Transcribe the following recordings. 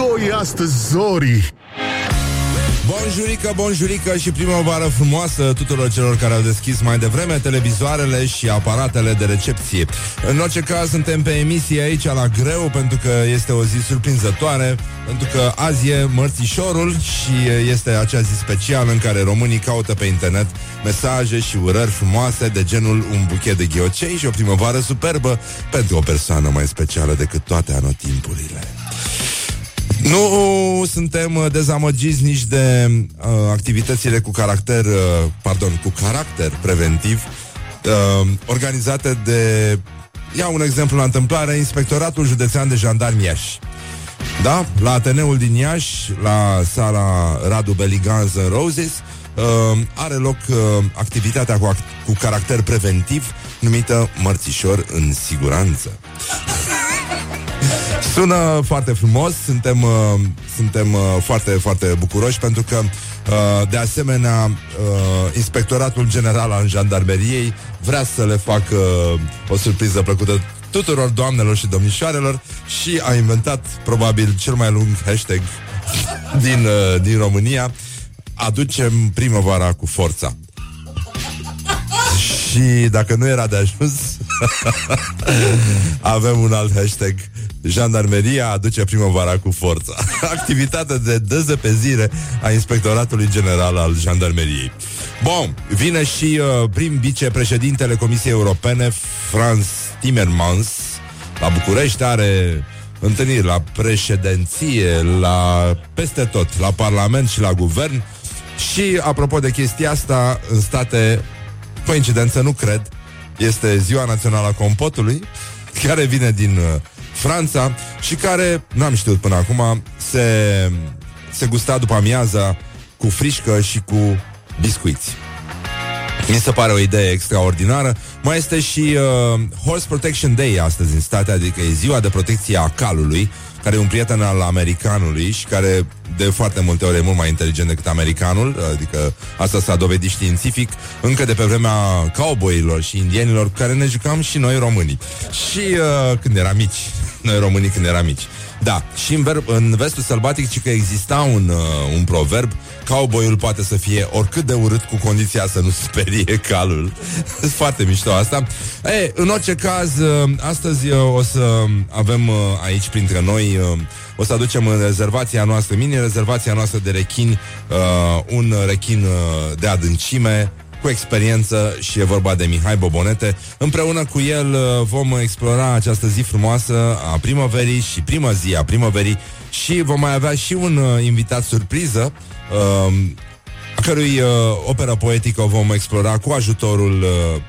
doi astăzi, Zori! Bonjurică, bonjurică și primăvară frumoasă tuturor celor care au deschis mai devreme televizoarele și aparatele de recepție. În orice caz, suntem pe emisie aici la greu pentru că este o zi surprinzătoare, pentru că azi e mărțișorul și este acea zi specială în care românii caută pe internet mesaje și urări frumoase de genul un buchet de ghiocei și o primăvară superbă pentru o persoană mai specială decât toate anotimpurile. Nu suntem uh, dezamăgiți nici de uh, activitățile cu caracter, uh, pardon, cu caracter preventiv uh, organizate de, ia un exemplu la întâmplare, Inspectoratul Județean de Jandarmi Iași. Da? La Ateneul din Iași, la sala Radu Beligans în Roses, uh, are loc uh, activitatea cu, act- cu caracter preventiv numită Mărțișor în siguranță. Sună foarte frumos, suntem, uh, suntem uh, foarte, foarte bucuroși pentru că, uh, de asemenea, uh, Inspectoratul General al Jandarmeriei vrea să le facă uh, o surpriză plăcută tuturor doamnelor și domnișoarelor și a inventat probabil cel mai lung hashtag din, uh, din România Aducem primăvara cu forța. Și dacă nu era de ajuns, avem un alt hashtag Jandarmeria aduce primăvara cu forța. Activitate de dezăpezire a Inspectoratului General al Jandarmeriei. Bun, vine și uh, prim vicepreședintele Comisiei Europene, Franz Timmermans, la București, are întâlniri la președinție, la peste tot, la Parlament și la Guvern. Și, apropo de chestia asta, în state, coincidență, nu cred, este Ziua Națională a Compotului, care vine din uh, Franța și care, n-am știut până acum, se, se gusta după amiaza cu frișcă și cu biscuiți. Mi se pare o idee extraordinară. Mai este și uh, Horse Protection Day astăzi în state, adică e ziua de protecție a calului, care e un prieten al americanului și care de foarte multe ori e mult mai inteligent decât americanul, adică asta s-a dovedit științific încă de pe vremea cowboyilor și indienilor cu care ne jucam și noi românii. Și uh, când eram mici, noi românii când eram mici. Da, și în, verb, în vestul sălbatic ci că exista un, uh, un proverb Cowboyul poate să fie oricât de urât cu condiția să nu sperie calul. Foarte mișto asta. E, în orice caz, uh, astăzi uh, o să avem uh, aici printre noi uh, o să aducem în rezervația noastră, mini-rezervația noastră de rechini, uh, un rechin uh, de adâncime, cu experiență și e vorba de Mihai Bobonete. Împreună cu el uh, vom explora această zi frumoasă a primăverii și prima zi a primăverii și vom mai avea și un uh, invitat surpriză uh, a cărui uh, operă poetică o vom explora cu ajutorul uh,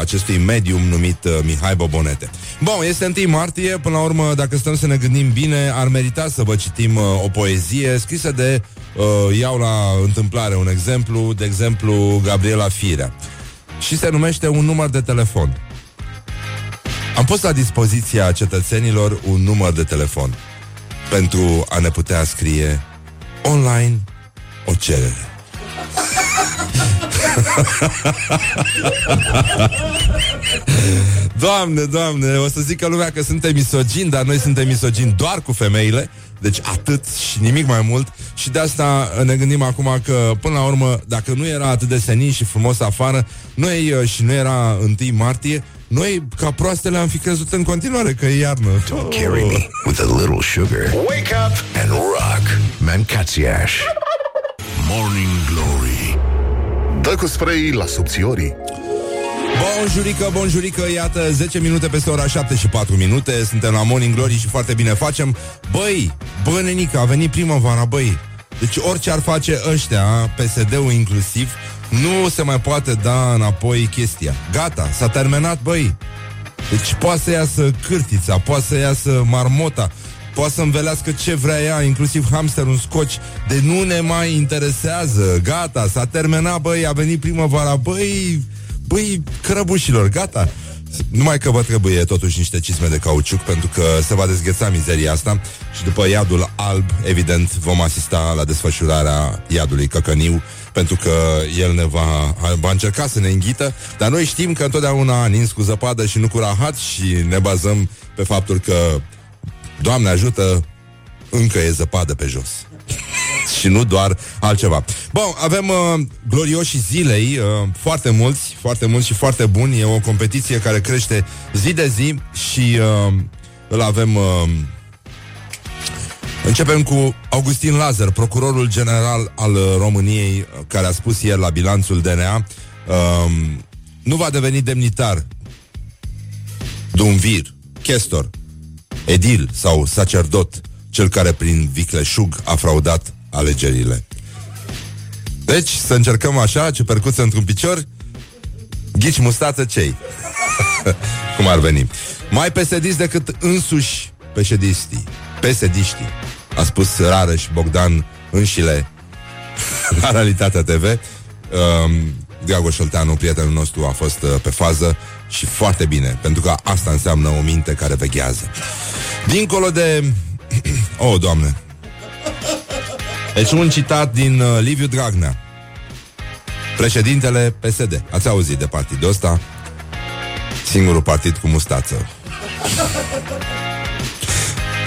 acestui medium numit uh, Mihai Bobonete. Bun, este 1 martie, până la urmă, dacă stăm să ne gândim bine, ar merita să vă citim uh, o poezie scrisă de, uh, iau la întâmplare un exemplu, de exemplu Gabriela Firea. Și se numește un număr de telefon. Am pus la dispoziția cetățenilor un număr de telefon pentru a ne putea scrie online o cerere. Doamne, doamne, o să zică lumea că suntem misogini, dar noi suntem misogini doar cu femeile, deci atât și nimic mai mult și de asta ne gândim acum că, până la urmă, dacă nu era atât de senin și frumos afară, noi uh, și nu era 1 martie, noi, ca proastele, am fi crezut în continuare că e iarnă. Don't carry me with a little sugar. Wake up And rock. Mancațiaș. Morning Glory. Dă cu spray la subțiorii. Bonjurică, bonjurică, iată 10 minute peste ora 7 și 4 minute. Suntem la Morning Glory și foarte bine facem. Băi, bă nenică, a venit primăvara, băi. Deci orice ar face ăștia, PSD-ul inclusiv Nu se mai poate da înapoi chestia. Gata, s-a terminat, băi. Deci poate să iasă cârtița, poate să iasă marmota Poate să învelească ce vrea ea, inclusiv hamster, un scoci De nu ne mai interesează. Gata, s-a terminat, băi, a venit primăvara. Băi, băi, crăbușilor, gata. Numai că vă trebuie totuși niște cisme de cauciuc Pentru că se va dezgheța mizeria asta Și după iadul alb, evident Vom asista la desfășurarea iadului căcăniu Pentru că el ne va, va încerca să ne înghită. Dar noi știm că întotdeauna nins cu zăpadă și nu cu rahat Și ne bazăm pe faptul că Doamne ajută încă e zăpadă pe jos. și nu doar altceva. Bun, avem uh, glorioșii zilei, uh, foarte mulți, foarte mulți și foarte buni. E o competiție care crește zi de zi și uh, îl avem... Uh, Începem cu Augustin Lazar, procurorul general al României, care a spus ieri la bilanțul DNA, um, nu va deveni demnitar, dumvir, chestor, edil sau sacerdot, cel care prin vicleșug a fraudat alegerile. Deci, să încercăm așa, ce percuță într-un picior, ghici mustață cei. Cum ar veni. Mai pesediți decât însuși peședistii, pesediștii, a spus Rareș Bogdan înșile la Realitatea TV. Um, Diago Șolteanu, prietenul nostru, a fost uh, pe fază și foarte bine, pentru că asta înseamnă o minte care veghează. Dincolo de... oh, Doamne! Deci un citat din uh, Liviu Dragnea, președintele PSD. Ați auzit de partidul ăsta? Singurul partid cu mustață.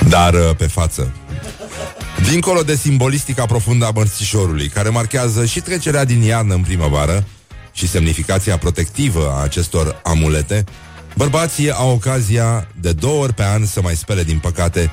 Dar uh, pe față. Dincolo de simbolistica profundă a mărțișorului, care marchează și trecerea din iarnă în primăvară și semnificația protectivă a acestor amulete, bărbații au ocazia de două ori pe an să mai spele din păcate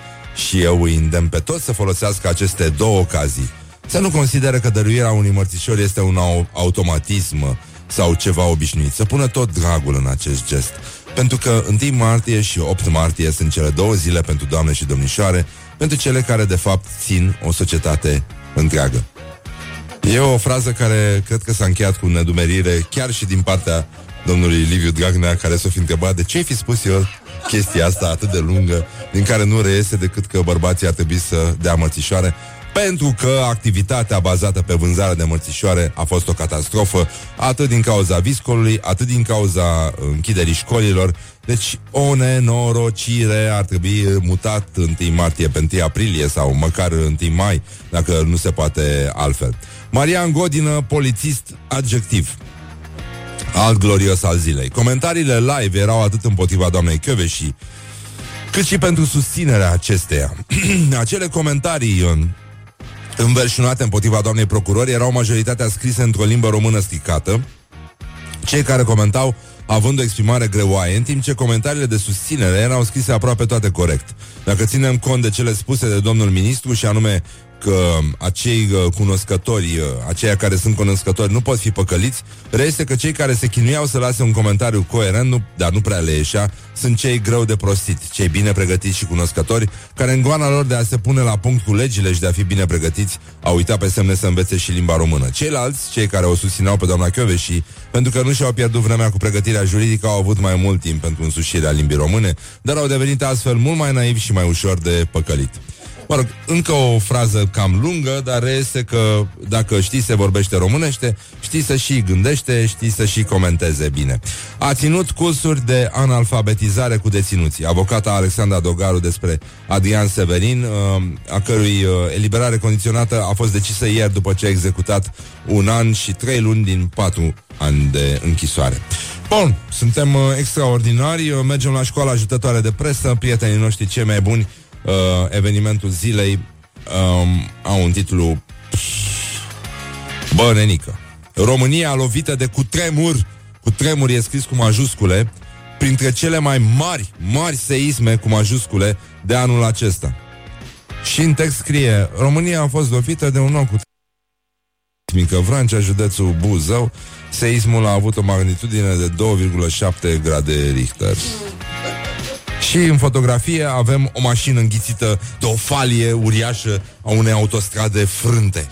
și eu îi îndemn pe toți să folosească aceste două ocazii. Să nu consideră că dăruirea unui mărțișor este un automatism sau ceva obișnuit. Să pună tot dragul în acest gest. Pentru că 1 martie și 8 martie sunt cele două zile pentru doamne și domnișoare, pentru cele care de fapt țin o societate întreagă. E o frază care cred că s-a încheiat cu nedumerire chiar și din partea domnului Liviu Dragnea, care s-o fi întrebat de ce ai fi spus eu chestia asta atât de lungă, din care nu reiese decât că bărbații ar trebui să dea mărțișoare, pentru că activitatea bazată pe vânzarea de mărțișoare a fost o catastrofă, atât din cauza viscolului, atât din cauza închiderii școlilor. Deci o nenorocire ar trebui mutat 1 martie pe 1 aprilie sau măcar 1 mai, dacă nu se poate altfel. Marian Godină, polițist adjectiv. Alt glorios al zilei. Comentariile live erau atât împotriva doamnei și cât și pentru susținerea acesteia. Acele comentarii înverșunate împotriva doamnei procurori erau majoritatea scrise într-o limbă română stricată. Cei care comentau având o exprimare greoaie, în timp ce comentariile de susținere erau scrise aproape toate corect. Dacă ținem cont de cele spuse de domnul ministru și anume că acei uh, cunoscători, uh, aceia care sunt cunoscători, nu pot fi păcăliți, reiese că cei care se chinuiau să lase un comentariu coerent, nu, dar nu prea le ieșea, sunt cei greu de prostit, cei bine pregătiți și cunoscători, care în goana lor de a se pune la punct cu legile și de a fi bine pregătiți, au uitat pe semne să învețe și limba română. Ceilalți, cei care o susțineau pe doamna și pentru că nu și-au pierdut vremea cu pregătirea juridică, au avut mai mult timp pentru însușirea limbii române, dar au devenit astfel mult mai naivi și mai ușor de păcălit. Mă rog, încă o frază cam lungă, dar este că dacă știi să vorbește românește, știi să și gândește, știi să și comenteze bine. A ținut cursuri de analfabetizare cu deținuții. Avocata Alexandra Dogaru despre Adrian Severin, uh, a cărui uh, eliberare condiționată a fost decisă ieri după ce a executat un an și trei luni din patru ani de închisoare. Bun, suntem uh, extraordinari, mergem la școala ajutătoare de presă, prietenii noștri cei mai buni uh, evenimentul zilei um, au un titlu Bă, nenică. România lovită de cutremur, cutremur e scris cu majuscule, printre cele mai mari, mari seisme cu majuscule de anul acesta. Și în text scrie, România a fost lovită de un nou cu Mică Vrancea, județul Buzău, seismul a avut o magnitudine de 2,7 grade Richter. Și în fotografie avem o mașină înghițită de o falie uriașă a unei autostrade frânte.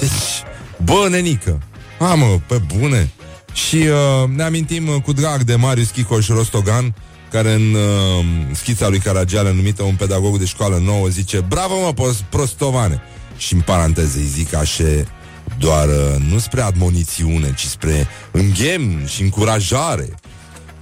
Deci, bă, nenică, amă, pe bune. Și uh, ne amintim cu drag de Marius Chicoș Rostogan, care în uh, schița lui Caragiale, numită un pedagog de școală nouă, zice Bravo, mă, prostovane! Și în paranteze îi zic așa doar uh, nu spre admonițiune, ci spre înghem și încurajare.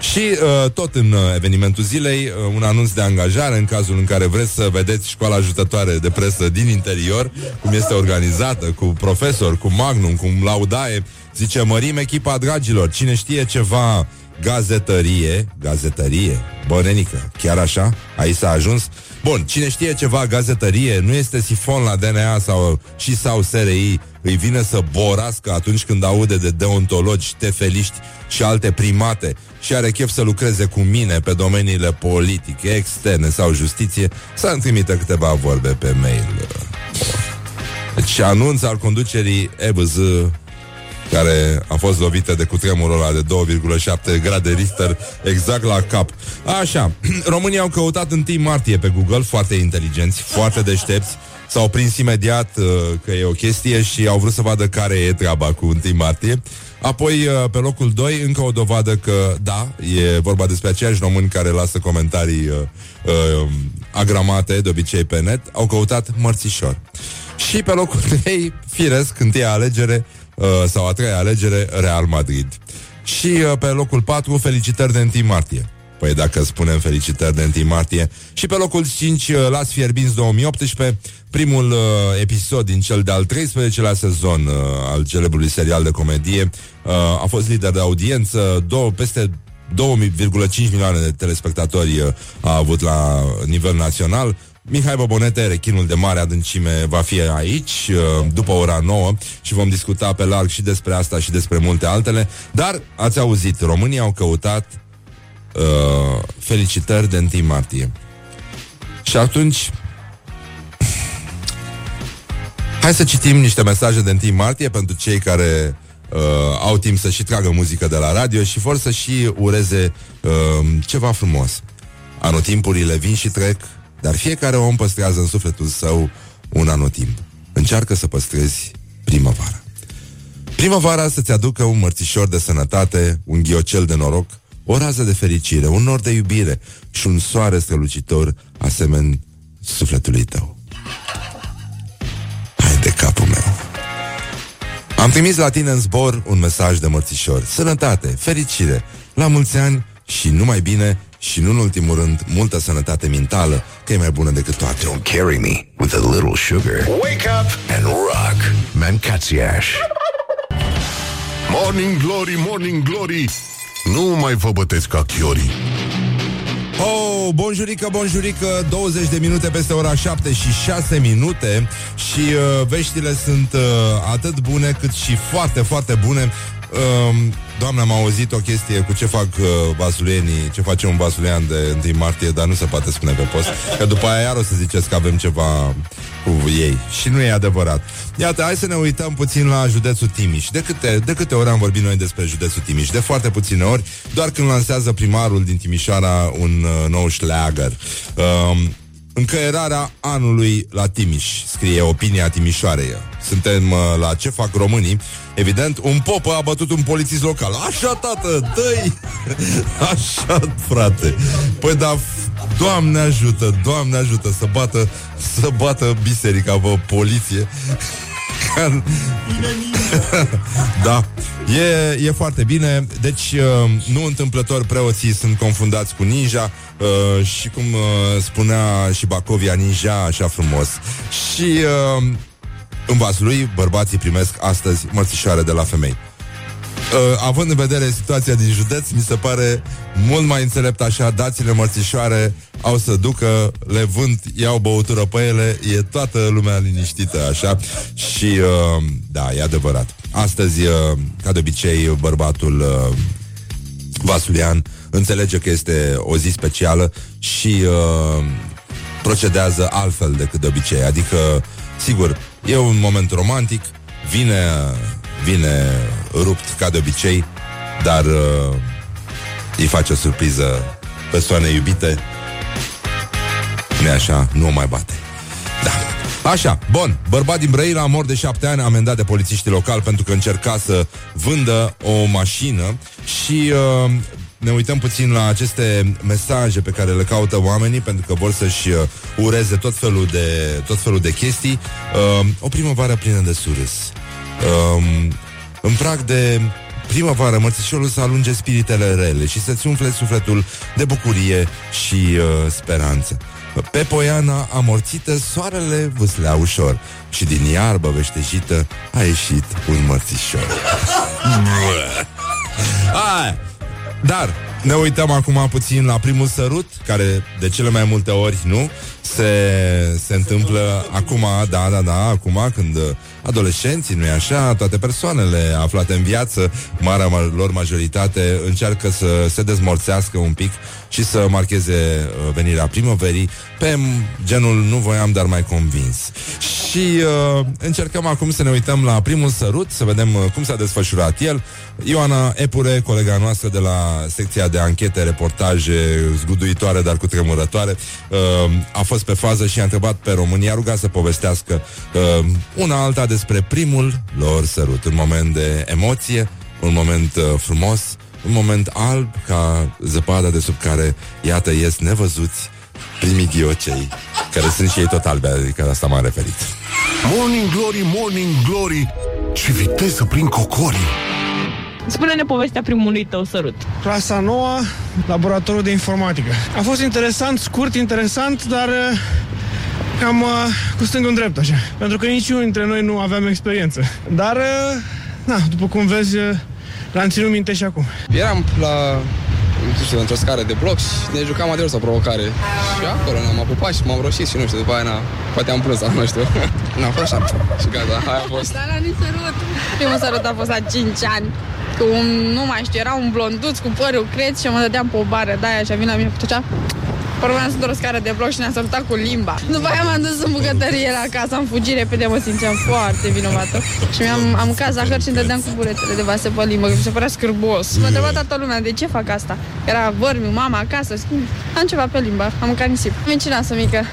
Și uh, tot în uh, evenimentul zilei, uh, un anunț de angajare în cazul în care vreți să vedeți școala ajutătoare de presă din interior, cum este organizată, cu profesor, cu magnum, cu laudaie. Zice, mărim echipa dragilor, cine știe ceva gazetărie, gazetărie, bănenică, chiar așa? Aici s-a ajuns? Bun, cine știe ceva gazetărie, nu este sifon la DNA sau și sau SRI, îi vine să borască atunci când aude de deontologi, tefeliști și alte primate și are chef să lucreze cu mine pe domeniile politice, externe sau justiție, să-mi trimită câteva vorbe pe mail. Deci anunț al conducerii EBZ care a fost lovită de cutremurul ăla de 2,7 grade Richter exact la cap. Așa, românii au căutat în timp martie pe Google, foarte inteligenți, foarte deștepți, s-au prins imediat uh, că e o chestie și au vrut să vadă care e treaba cu 1 martie. Apoi, uh, pe locul 2, încă o dovadă că, da, e vorba despre aceiași români care lasă comentarii uh, uh, agramate, de obicei pe net, au căutat mărțișor. Și pe locul 3, firesc, întâia alegere, uh, sau a treia alegere, Real Madrid. Și uh, pe locul 4, felicitări de 1 martie. Păi dacă spunem felicitări de 1 martie. Și pe locul 5, uh, Las Fierbinți 2018, primul uh, episod din cel de-al 13-lea sezon uh, al celebrului serial de comedie, uh, a fost lider de audiență, două, peste 2,5 milioane de telespectatori uh, a avut la nivel național. Mihai Bobonete, rechinul de mare adâncime, va fi aici uh, după ora 9 și vom discuta pe larg și despre asta și despre multe altele. Dar ați auzit, românii au căutat uh, felicitări de 1 martie. Și atunci Hai să citim niște mesaje de 1 martie pentru cei care uh, au timp să și tragă muzică de la radio și vor să și ureze uh, ceva frumos. Anotimpurile vin și trec, dar fiecare om păstrează în sufletul său un anotimp. Încearcă să păstrezi primăvara. Primăvara să-ți aducă un mărțișor de sănătate, un ghiocel de noroc, o rază de fericire, un nor de iubire și un soare strălucitor asemeni sufletului tău. Hai de capul meu. Am trimis la tine în zbor un mesaj de mărțișor. Sănătate, fericire, la mulți ani și numai bine și nu în ultimul rând multă sănătate mentală, că e mai bună decât toate. Don't carry me with a little sugar. Wake up And rock. Mancațiaș. Morning Glory, Morning Glory Nu mai vă bătesc ca chiorii Oh, bonjurică, bonjurică 20 de minute peste ora 7 și 6 minute Și uh, veștile sunt uh, atât bune cât și foarte, foarte bune uh, Doamne, am auzit o chestie cu ce fac uh, basulienii Ce face un basulian de 1 martie Dar nu se poate spune pe post Că după aia iar o să ziceți că avem ceva cu ei. Și nu e adevărat. Iată, hai să ne uităm puțin la județul Timiș. De câte, de câte ori am vorbit noi despre județul Timiș? De foarte puține ori Doar când lansează primarul din Timișoara Un uh, nou șleagăr. Uh, Încăierarea anului la Timiș Scrie opinia Timișoarei. Suntem uh, la ce fac românii? Evident, un popă a bătut un polițist local. Așa, tată, dă Așa, frate. Păi da, f- Doamne ajută Doamne ajută să bată Să bată biserica pe poliție. Ca- da, e, e foarte bine. Deci, uh, nu întâmplător preoții sunt confundați cu ninja uh, Și cum uh, spunea și Bacovia ninja Așa frumos. Și uh, în vasul lui Bărbații primesc astăzi mărțișoare de la femei. Uh, având în vedere situația din județ, mi se pare mult mai înțelept așa, dați-le mărțișoare, au să ducă, le vând, iau băutură pe ele, e toată lumea liniștită așa. Și uh, da, e adevărat. Astăzi, uh, ca de obicei, bărbatul uh, Vasulian înțelege că este o zi specială și uh, procedează altfel decât de obicei. Adică, sigur, e un moment romantic, vine, vine rupt ca de obicei, dar uh, îi face o surpriză persoane iubite. nu așa, nu o mai bate. Da. Așa, bun, bărbat din Brăila, mor de șapte ani, amendat de polițiștii locali pentru că încerca să vândă o mașină și uh, ne uităm puțin la aceste mesaje pe care le caută oamenii pentru că vor să-și uh, ureze tot felul de, tot felul de chestii. Uh, o primăvară plină de surâs. Uh, în prag de primăvară, mărțișorul să alunge spiritele rele și să-ți umfle sufletul de bucurie și uh, speranță. Pe poiana amorțită, soarele vâslea ușor și din iarbă veștejită a ieșit un mărțișor. Hai! Dar ne uităm acum puțin la primul sărut, care de cele mai multe ori, nu, se, se întâmplă acum, da, da, da, acum când adolescenții, nu-i așa, toate persoanele aflate în viață, marea lor majoritate, încearcă să se dezmorțească un pic și să marcheze uh, venirea primăverii pe genul nu voiam, dar mai convins. Și uh, încercăm acum să ne uităm la primul sărut, să vedem uh, cum s-a desfășurat el. Ioana Epure, colega noastră de la secția de anchete, reportaje zguduitoare, dar cu tremurătoare, uh, a fost pe fază și a întrebat pe România, a rugat să povestească uh, una alta despre primul lor sărut. Un moment de emoție, un moment uh, frumos, un moment alb ca zăpada de sub care, iată, ies nevăzuți primii ghiocei, care sunt și ei tot albe, adică asta m-am referit. Morning Glory, Morning Glory, ce viteză prin cocorii! Spune-ne povestea primului tău sărut. Clasa 9, laboratorul de informatică. A fost interesant, scurt, interesant, dar uh, cam uh, cu stângul în drept, așa. Pentru că niciunul dintre noi nu aveam experiență. Dar, uh, na, după cum vezi, l-am ținut minte și acum. Eram la nu știu, într-o scară de bloc și ne jucam adevărat o provocare. Și acolo ne-am apupat și m-am roșit și nu știu, după aia na, poate am plus, nu știu. n-am fost așa. Și gata, aia a fost. Dar la sărut. Primul sărut a fost la 5 ani cu un, nu mai știu, era un blonduț cu părul creț și mă dădeam pe o bară de aia și a venit la mine cu cea Urmeam să o scară de bloc și ne-a sărutat cu limba. După aia m-am dus în bucătărie la casa, am fugit repede, mă simțeam foarte vinovată. Și mi-am am caz zahăr și îmi dădeam cu buretele de vase pe limbă, că mi se părea scârbos. M-a întrebat toată lumea de ce fac asta. Era vărmi, mama acasă, am ceva pe limba, am mâncat nisip. Mincinoasă mică.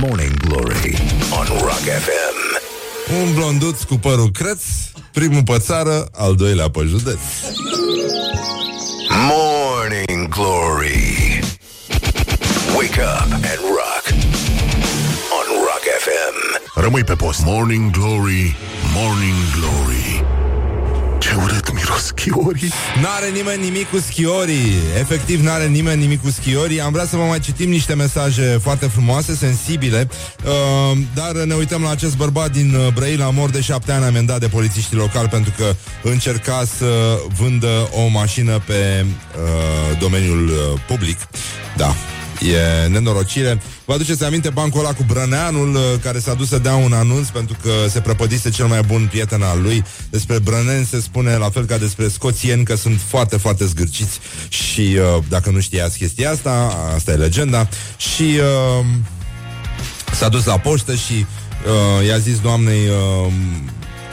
Morning Glory on Rock FM. Un blonduț cu părul creț, primul pe țară, al doilea pe județ. Morning Glory Wake up and rock. On Rock FM. Rămâi pe post. Morning Glory, Morning Glory. Ce urât miros schiorii. N-are nimeni nimic cu schiorii. Efectiv n-are nimeni nimic cu schiorii. Am vrea să vă mai citim niște mesaje foarte frumoase, sensibile. Uh, Dar ne uităm la acest bărbat din uh, Brăila Mor de șapte ani amendat de polițiștii locali Pentru că încerca să vândă o mașină pe uh, domeniul uh, public. Da, E nenorocire. Vă aduceți aminte bancul ăla cu Brăneanul uh, care s-a dus să dea un anunț pentru că se prăpădise cel mai bun prieten al lui. Despre brăneni se spune la fel ca despre scoțieni că sunt foarte, foarte zgârciți și uh, dacă nu știați chestia asta, asta e legenda. Și uh, s-a dus la poștă și uh, i-a zis doamnei uh,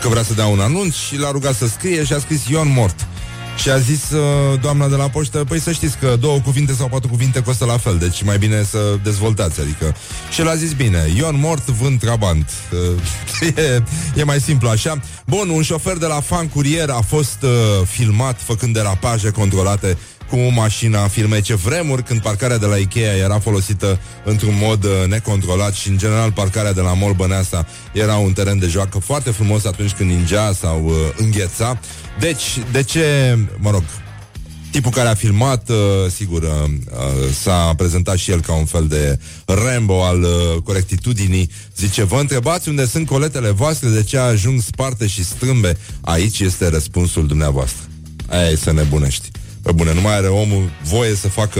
că vrea să dea un anunț și l-a rugat să scrie și a scris Ion Mort. Și a zis uh, doamna de la poștă Păi să știți că două cuvinte sau patru cuvinte costă la fel Deci mai bine să dezvoltați adică. Și el a zis bine Ion mort, vând trabant uh, e, e mai simplu așa Bun, un șofer de la fan curier a fost uh, filmat Făcând derapaje controlate cu mașina filme ce vremuri când parcarea de la Ikea era folosită într-un mod uh, necontrolat și în general parcarea de la Mall Băneasa era un teren de joacă foarte frumos atunci când ningea sau uh, îngheța. Deci, de ce, mă rog, tipul care a filmat, uh, sigur, uh, uh, s-a prezentat și el ca un fel de Rambo al uh, corectitudinii. Zice, vă întrebați unde sunt coletele voastre, de ce ajung sparte și strâmbe? Aici este răspunsul dumneavoastră. Aia e să nebunești. Pe bune, nu mai are omul voie să facă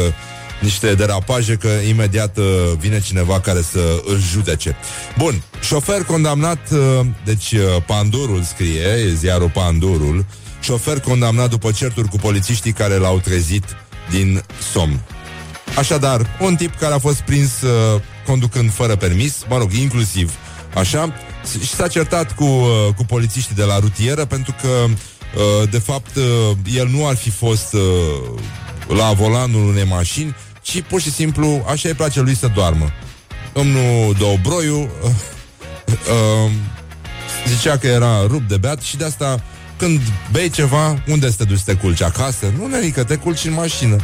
niște derapaje că imediat uh, vine cineva care să îl judece. Bun, șofer condamnat, uh, deci uh, Pandurul scrie, e ziarul Pandurul, șofer condamnat după certuri cu polițiștii care l-au trezit din somn. Așadar, un tip care a fost prins uh, conducând fără permis, mă rog, inclusiv așa, și s-a certat cu, uh, cu polițiștii de la rutieră pentru că Uh, de fapt, uh, el nu ar fi fost uh, la volanul unei mașini, ci pur și simplu așa îi place lui să doarmă. Domnul Dobroiu zicea că era rupt de beat și de asta când bei ceva, unde să te duci să te culci? Acasă? Nu, nenică, te culci în mașină.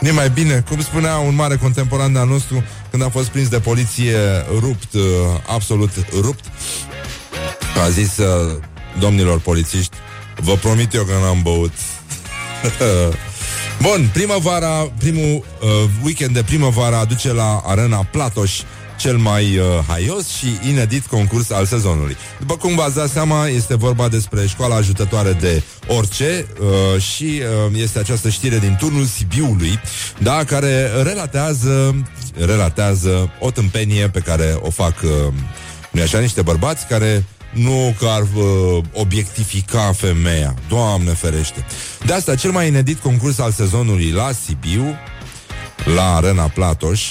Nu mai bine. Cum spunea un mare contemporan de-al nostru, când a fost prins de poliție rupt, absolut rupt, a zis domnilor polițiști, Vă promit eu că n-am băut. Bun, primăvara, primul uh, weekend de primăvară aduce la Arena Platoș cel mai uh, haios și inedit concurs al sezonului. După cum v-ați dat seama, este vorba despre școala ajutătoare de orice uh, și uh, este această știre din turnul Sibiului, da, care relatează, relatează o tâmpenie pe care o fac, uh, nu așa, niște bărbați care nu că ar uh, obiectifica femeia. Doamne ferește. De asta, cel mai inedit concurs al sezonului la Sibiu, la Arena Platoș,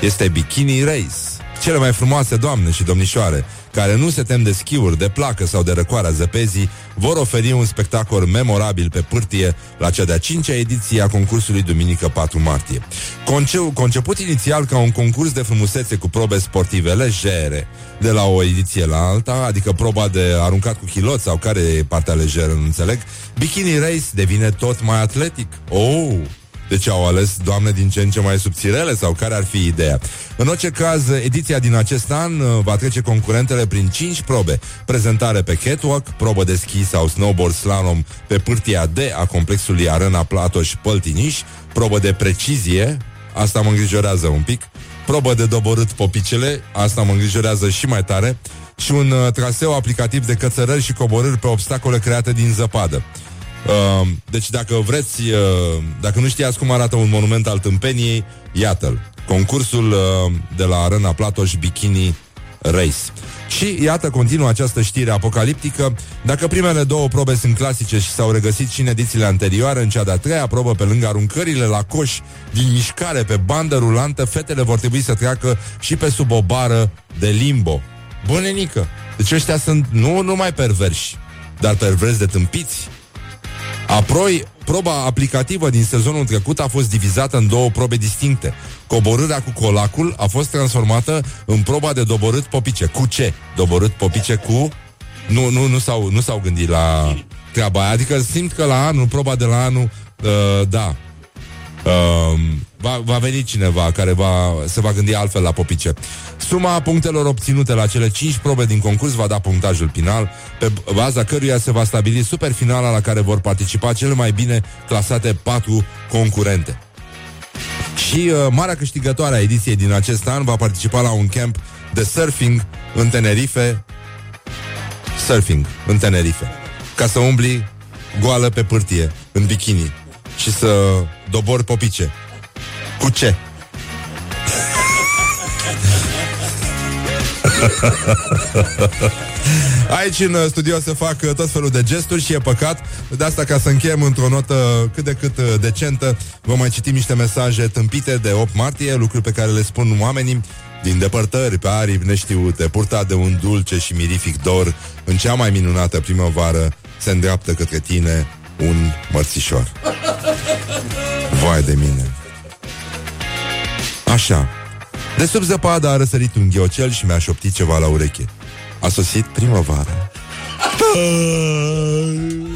este Bikini Race. Cele mai frumoase doamne și domnișoare care nu se tem de schiuri, de placă sau de răcoarea zăpezii, vor oferi un spectacol memorabil pe pârtie la cea de-a cincea ediție a concursului duminică 4 martie. Conce- conceput inițial ca un concurs de frumusețe cu probe sportive legere, de la o ediție la alta, adică proba de aruncat cu hilot sau care e partea lejeră, nu înțeleg, Bikini Race devine tot mai atletic. Oh! Deci au ales doamne din ce în ce mai subțirele sau care ar fi ideea? În orice caz, ediția din acest an uh, va trece concurentele prin 5 probe. Prezentare pe catwalk, probă de ski sau snowboard slalom pe pârtia D a complexului Arena Platoș Păltiniș, probă de precizie, asta mă îngrijorează un pic, probă de doborât popicele, asta mă îngrijorează și mai tare, și un uh, traseu aplicativ de cățărări și coborâri pe obstacole create din zăpadă. Uh, deci dacă vreți, uh, dacă nu știați cum arată un monument al tâmpeniei, iată-l. Concursul uh, de la Arena Platoș Bikini Race. Și iată, continuă această știre apocaliptică. Dacă primele două probe sunt clasice și s-au regăsit și în edițiile anterioare, în cea de-a treia probă, pe lângă aruncările la coș din mișcare pe bandă rulantă, fetele vor trebui să treacă și pe sub o bară de limbo. Bunenică! Deci ăștia sunt nu numai perverși, dar perversi de tâmpiți. Apoi, proba aplicativă din sezonul trecut a fost divizată în două probe distincte. Coborârea cu colacul a fost transformată în proba de doborât popice. Cu ce? Doborât popice cu... Nu, nu, nu, s-au, nu s-au gândit la treaba aia. Adică simt că la anul, proba de la anul, uh, da, Uh, va, va veni cineva care va, se va gândi altfel la popice. Suma punctelor obținute la cele 5 probe din concurs va da punctajul final, pe baza căruia se va stabili superfinala la care vor participa cele mai bine clasate 4 concurente. Și uh, marea câștigătoare a ediției din acest an va participa la un camp de surfing în Tenerife. Surfing în Tenerife. Ca să umbli goală pe pârtie, în bikini și să dobori popice. Cu ce? Aici în studio se fac tot felul de gesturi și e păcat De asta ca să încheiem într-o notă cât de cât decentă Vă mai citim niște mesaje tâmpite de 8 martie Lucruri pe care le spun oamenii din depărtări pe aripi neștiute Purtat de un dulce și mirific dor În cea mai minunată primăvară Se îndreaptă către tine un mărțișor Vai de mine Așa De sub zăpadă a răsărit un ghiocel și mi-a șoptit ceva la ureche A sosit primăvara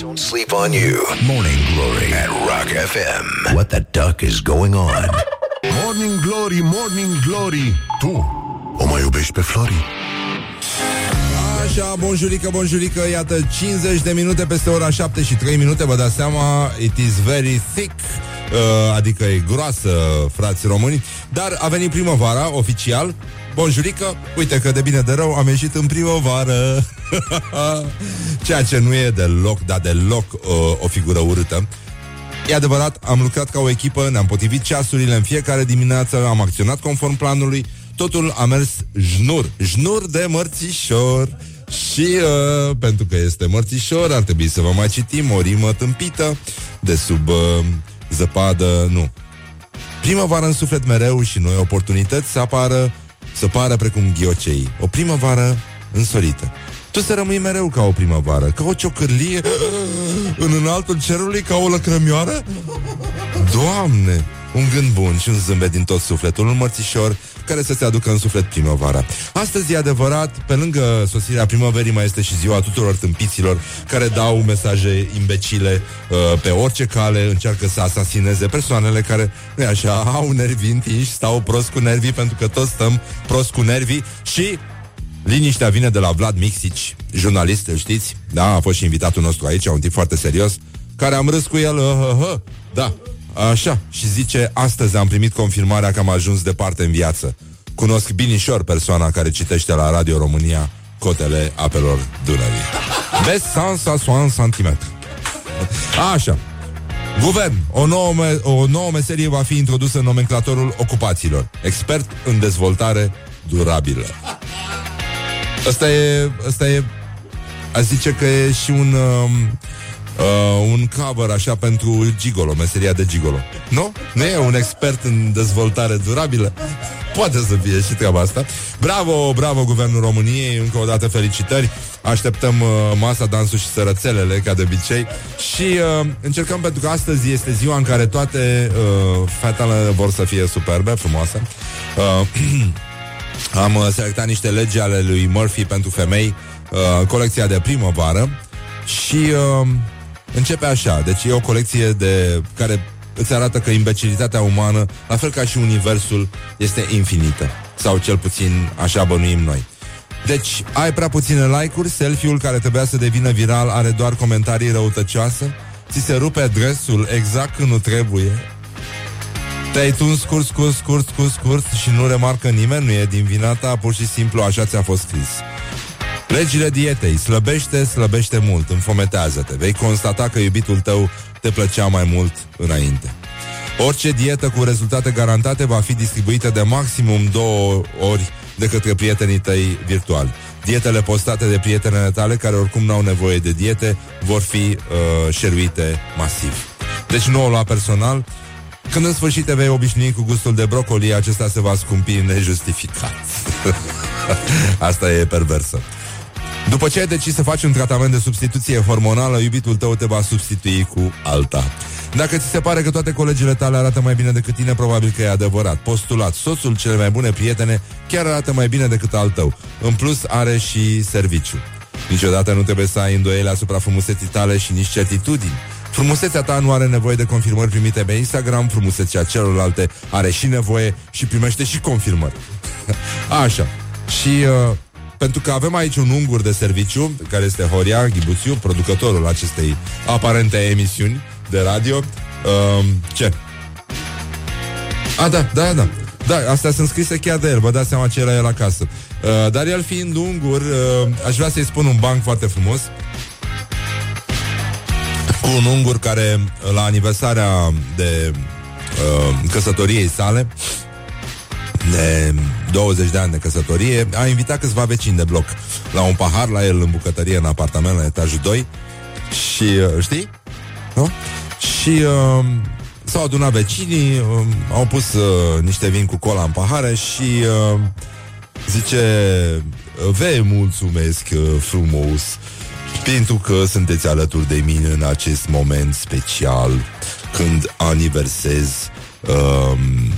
Don't sleep on you. Morning Glory at Rock FM. What the duck is going on? Morning Glory, Morning Glory Tu o mai iubești pe Flori? Așa, bonjurică, bonjurică, iată 50 de minute peste ora 7 și 3 minute, vă dați seama, it is very thick, uh, adică e groasă, frați români, dar a venit primăvara, oficial, bonjurică, uite că de bine de rău am ieșit în primăvară, ceea ce nu e deloc, dar deloc uh, o figură urâtă. E adevărat, am lucrat ca o echipă, ne-am potrivit ceasurile în fiecare dimineață, am acționat conform planului, totul a mers jnur, jnur de mărțișor. Și uh, pentru că este mărțișor, ar trebui să vă mai citim o rimă tâmpită de sub uh, zăpadă, nu. Primăvară în suflet mereu și noi oportunități să apară, să pară precum ghiocei. O primăvară însorită. Tu să rămâi mereu ca o primăvară, ca o ciocârlie în înaltul cerului, ca o lăcrămioară? Doamne! Un gând bun și un zâmbet din tot sufletul, un mărțișor care să-ți aducă în suflet primăvara. Astăzi e adevărat, pe lângă sosirea primăverii mai este și ziua tuturor tâmpiților care dau mesaje imbecile uh, pe orice cale, încearcă să asasineze persoanele care, nu așa, au nervi întinși, stau prost cu nervii pentru că toți stăm prost cu nervii și Liniștea vine de la Vlad Mixici, jurnalist, îl știți? Da, a fost și invitatul nostru aici, un tip foarte serios, care am râs cu el, uh, uh, uh, da, așa, și zice, astăzi am primit confirmarea că am ajuns departe în viață. Cunosc binișor persoana care citește la Radio România cotele apelor Dunării. Best sans soan centimetru. Așa. Guvern. O nouă, me- o nouă meserie va fi introdusă în nomenclatorul ocupațiilor. Expert în dezvoltare durabilă. Asta e, asta e, aș zice că e și un, um, uh, un cover așa pentru gigolo, meseria de gigolo. Nu? Nu e un expert în dezvoltare durabilă? Poate să fie și treaba asta. Bravo, bravo Guvernul României, încă o dată felicitări. Așteptăm uh, masa, dansul și sărățelele, ca de obicei. Și uh, încercăm pentru că astăzi este ziua în care toate uh, fetele vor să fie superbe, frumoase. Uh, am uh, selectat niște legi ale lui Murphy pentru femei, uh, colecția de primăvară și uh, începe așa. Deci e o colecție de care îți arată că imbecilitatea umană, la fel ca și universul, este infinită. Sau cel puțin așa bănuim noi. Deci, ai prea puține like-uri, selfie-ul care trebuia să devină viral are doar comentarii răutăcioase, ți se rupe dresul exact când nu trebuie, te-ai tuns scurt, scurt, scurt, scurt, scurt și nu remarcă nimeni, nu e din vina ta, pur și simplu așa ți-a fost scris. Legile dietei, slăbește, slăbește mult, înfometează-te. Vei constata că iubitul tău te plăcea mai mult înainte. Orice dietă cu rezultate garantate va fi distribuită de maximum două ori de către prietenii tăi virtuali. Dietele postate de prietenele tale, care oricum n-au nevoie de diete, vor fi uh, șeruite masiv. Deci nu o lua personal, când în sfârșit te vei obișnui cu gustul de brocoli, acesta se va scumpi nejustificat. Asta e perversă. După ce ai decis să faci un tratament de substituție hormonală, iubitul tău te va substitui cu alta. Dacă ți se pare că toate colegile tale arată mai bine decât tine, probabil că e adevărat. Postulat, soțul cele mai bune prietene chiar arată mai bine decât al tău. În plus, are și serviciu. Niciodată nu trebuie să ai îndoieli asupra frumuseții tale și nici certitudini. Frumusețea ta nu are nevoie de confirmări primite pe Instagram, frumusețea celorlalte are și nevoie și primește și confirmări. Așa. Și uh, pentru că avem aici un ungur de serviciu, care este Horia Ghibuțiu, producătorul acestei aparente emisiuni de radio. Uh, ce? A, da, da, da. Da, astea sunt scrise chiar de el, vă dați seama ce era el acasă. Uh, dar el fiind ungur, uh, aș vrea să-i spun un banc foarte frumos cu un ungur care, la aniversarea de uh, căsătoriei sale, de 20 de ani de căsătorie, a invitat câțiva vecini de bloc la un pahar la el în bucătărie, în apartament, la etajul 2 și, uh, știi? Nu? Și uh, s-au adunat vecinii, uh, au pus uh, niște vin cu cola în pahare și uh, zice, vei mulțumesc uh, frumos pentru că sunteți alături de mine în acest moment special când aniversez um,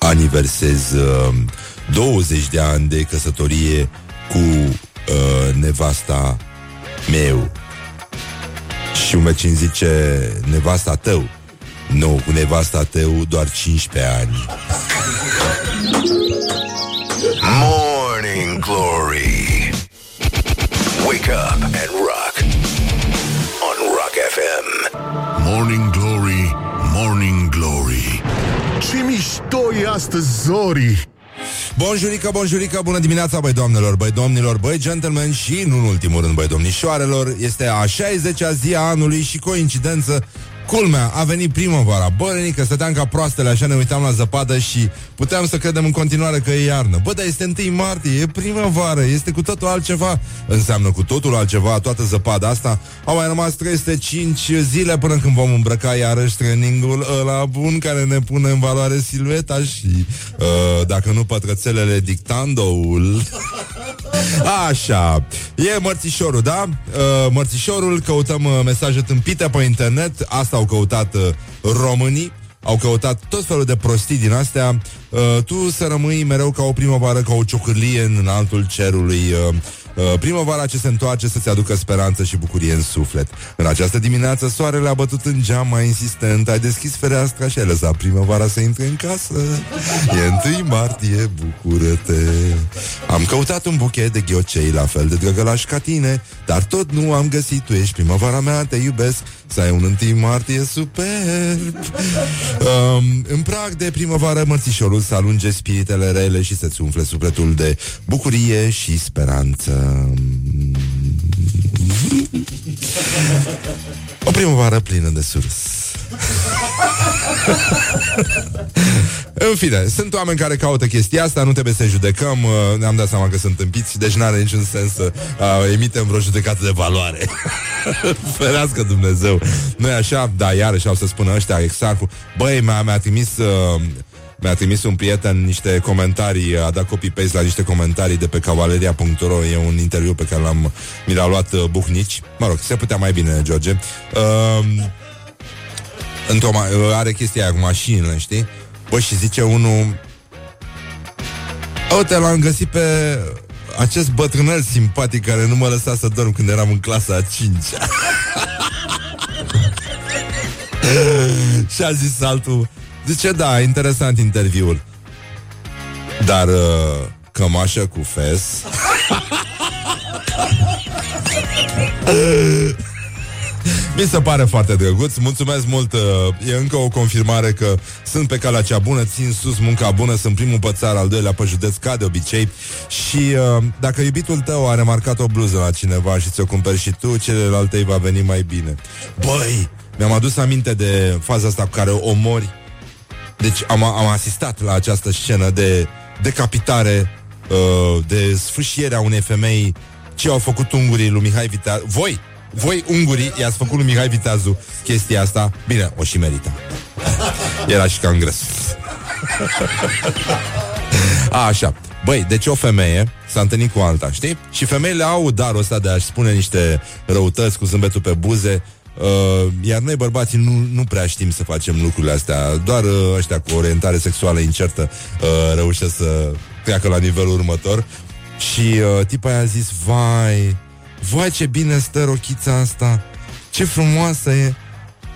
aniversez uh, 20 de ani de căsătorie cu uh, nevasta meu. Și un vecin zice, nevasta tău. Nu, cu nevasta tău doar 15 ani. Morning Glory. Wake up mișto e astăzi, Zori. Bonjurică, bonjurică, bună dimineața, băi doamnelor, băi domnilor, băi gentlemen și, nu în ultimul rând, băi domnișoarelor Este a 60-a zi a anului și coincidență Culmea, a venit primăvara. Bă, Renică, stăteam ca proastele Așa ne uitam la zăpadă și puteam să credem în continuare că e iarnă. Bă, dar este 1 martie, e primăvară Este cu totul altceva. Înseamnă cu totul altceva toată zăpada asta. Au mai rămas 305 zile până când vom îmbrăca iarăși trainingul ăla bun Care ne pune în valoare silueta și uh, Dacă nu pătrățelele dictandoul Așa, e mărțișorul, da? Uh, mărțișorul, căutăm uh, mesaje tâmpite pe internet Asta au căutat uh, românii au căutat tot felul de prostii din astea. Uh, Tu să rămâi mereu ca o primăvară Ca o ciocârlie în altul cerului uh, Uh, primăvara ce se întoarce să-ți aducă speranță și bucurie în suflet. În această dimineață, soarele a bătut în geam mai insistent, ai deschis fereastra și ai lăsat primăvara să intre în casă. E întâi martie, bucură-te. Am căutat un buchet de ghiocei la fel de drăgălași ca tine, dar tot nu am găsit. Tu ești primăvara mea, te iubesc, să ai un întâi martie superb. Um, în prag de primăvară, mărțișorul să alunge spiritele rele și să-ți umfle sufletul de bucurie și speranță. O primăvară plină de surs. În fine, sunt oameni care caută chestia asta, nu trebuie să judecăm, uh, ne-am dat seama că sunt împiți, deci n-are niciun sens să uh, emitem vreo judecată de valoare. Ferească Dumnezeu. Nu e așa? Da, iarăși au să spună ăștia, Exarcu. Băi, mi-a, mi-a trimis... Uh, mi-a trimis un prieten niște comentarii, a dat copy-paste la niște comentarii de pe cavaleria.ro, e un interviu pe care l-am, mi l-a luat uh, Buhnici. Mă rog, se putea mai bine, George. Uh, într-o, ma- uh, are chestia aia cu mașinile, știi? Bă, și zice unul Uite, l-am găsit pe acest bătrânel simpatic care nu mă lăsa să dorm când eram în clasa a 5 Și a zis altul Zice, da, interesant interviul. Dar uh, cămașă cu fes? Mi se pare foarte drăguț, mulțumesc mult. Uh, E încă o confirmare că Sunt pe calea cea bună, țin sus munca bună Sunt primul pe țară, al doilea pe județ Ca de obicei. Și uh, dacă iubitul tău a remarcat o bluză la cineva Și ți-o cumperi și tu Celelalte îi va veni mai bine. Băi, mi-am adus aminte de faza asta Cu care omori Deci am, am asistat la această scenă De decapitare uh, De sfâșiere a unei femei Ce au făcut ungurii lui Mihai Viteazu. Voi, voi ungurii i-ați făcut lui Mihai Viteazu chestia asta? Bine, o și merita. Era și cam gres. A, așa. Băi, deci o femeie s-a întâlnit cu alta, știi? Și femeile au darul ăsta de a-și spune niște răutăți cu zâmbetul pe buze Uh, iar noi bărbații nu, nu prea știm să facem lucrurile astea. Doar uh, ăștia cu orientare sexuală incertă uh, Reușesc să treacă la nivelul următor. Și uh, tipa aia a zis Vai, vai ce bine stă rochița asta. Ce frumoasă e.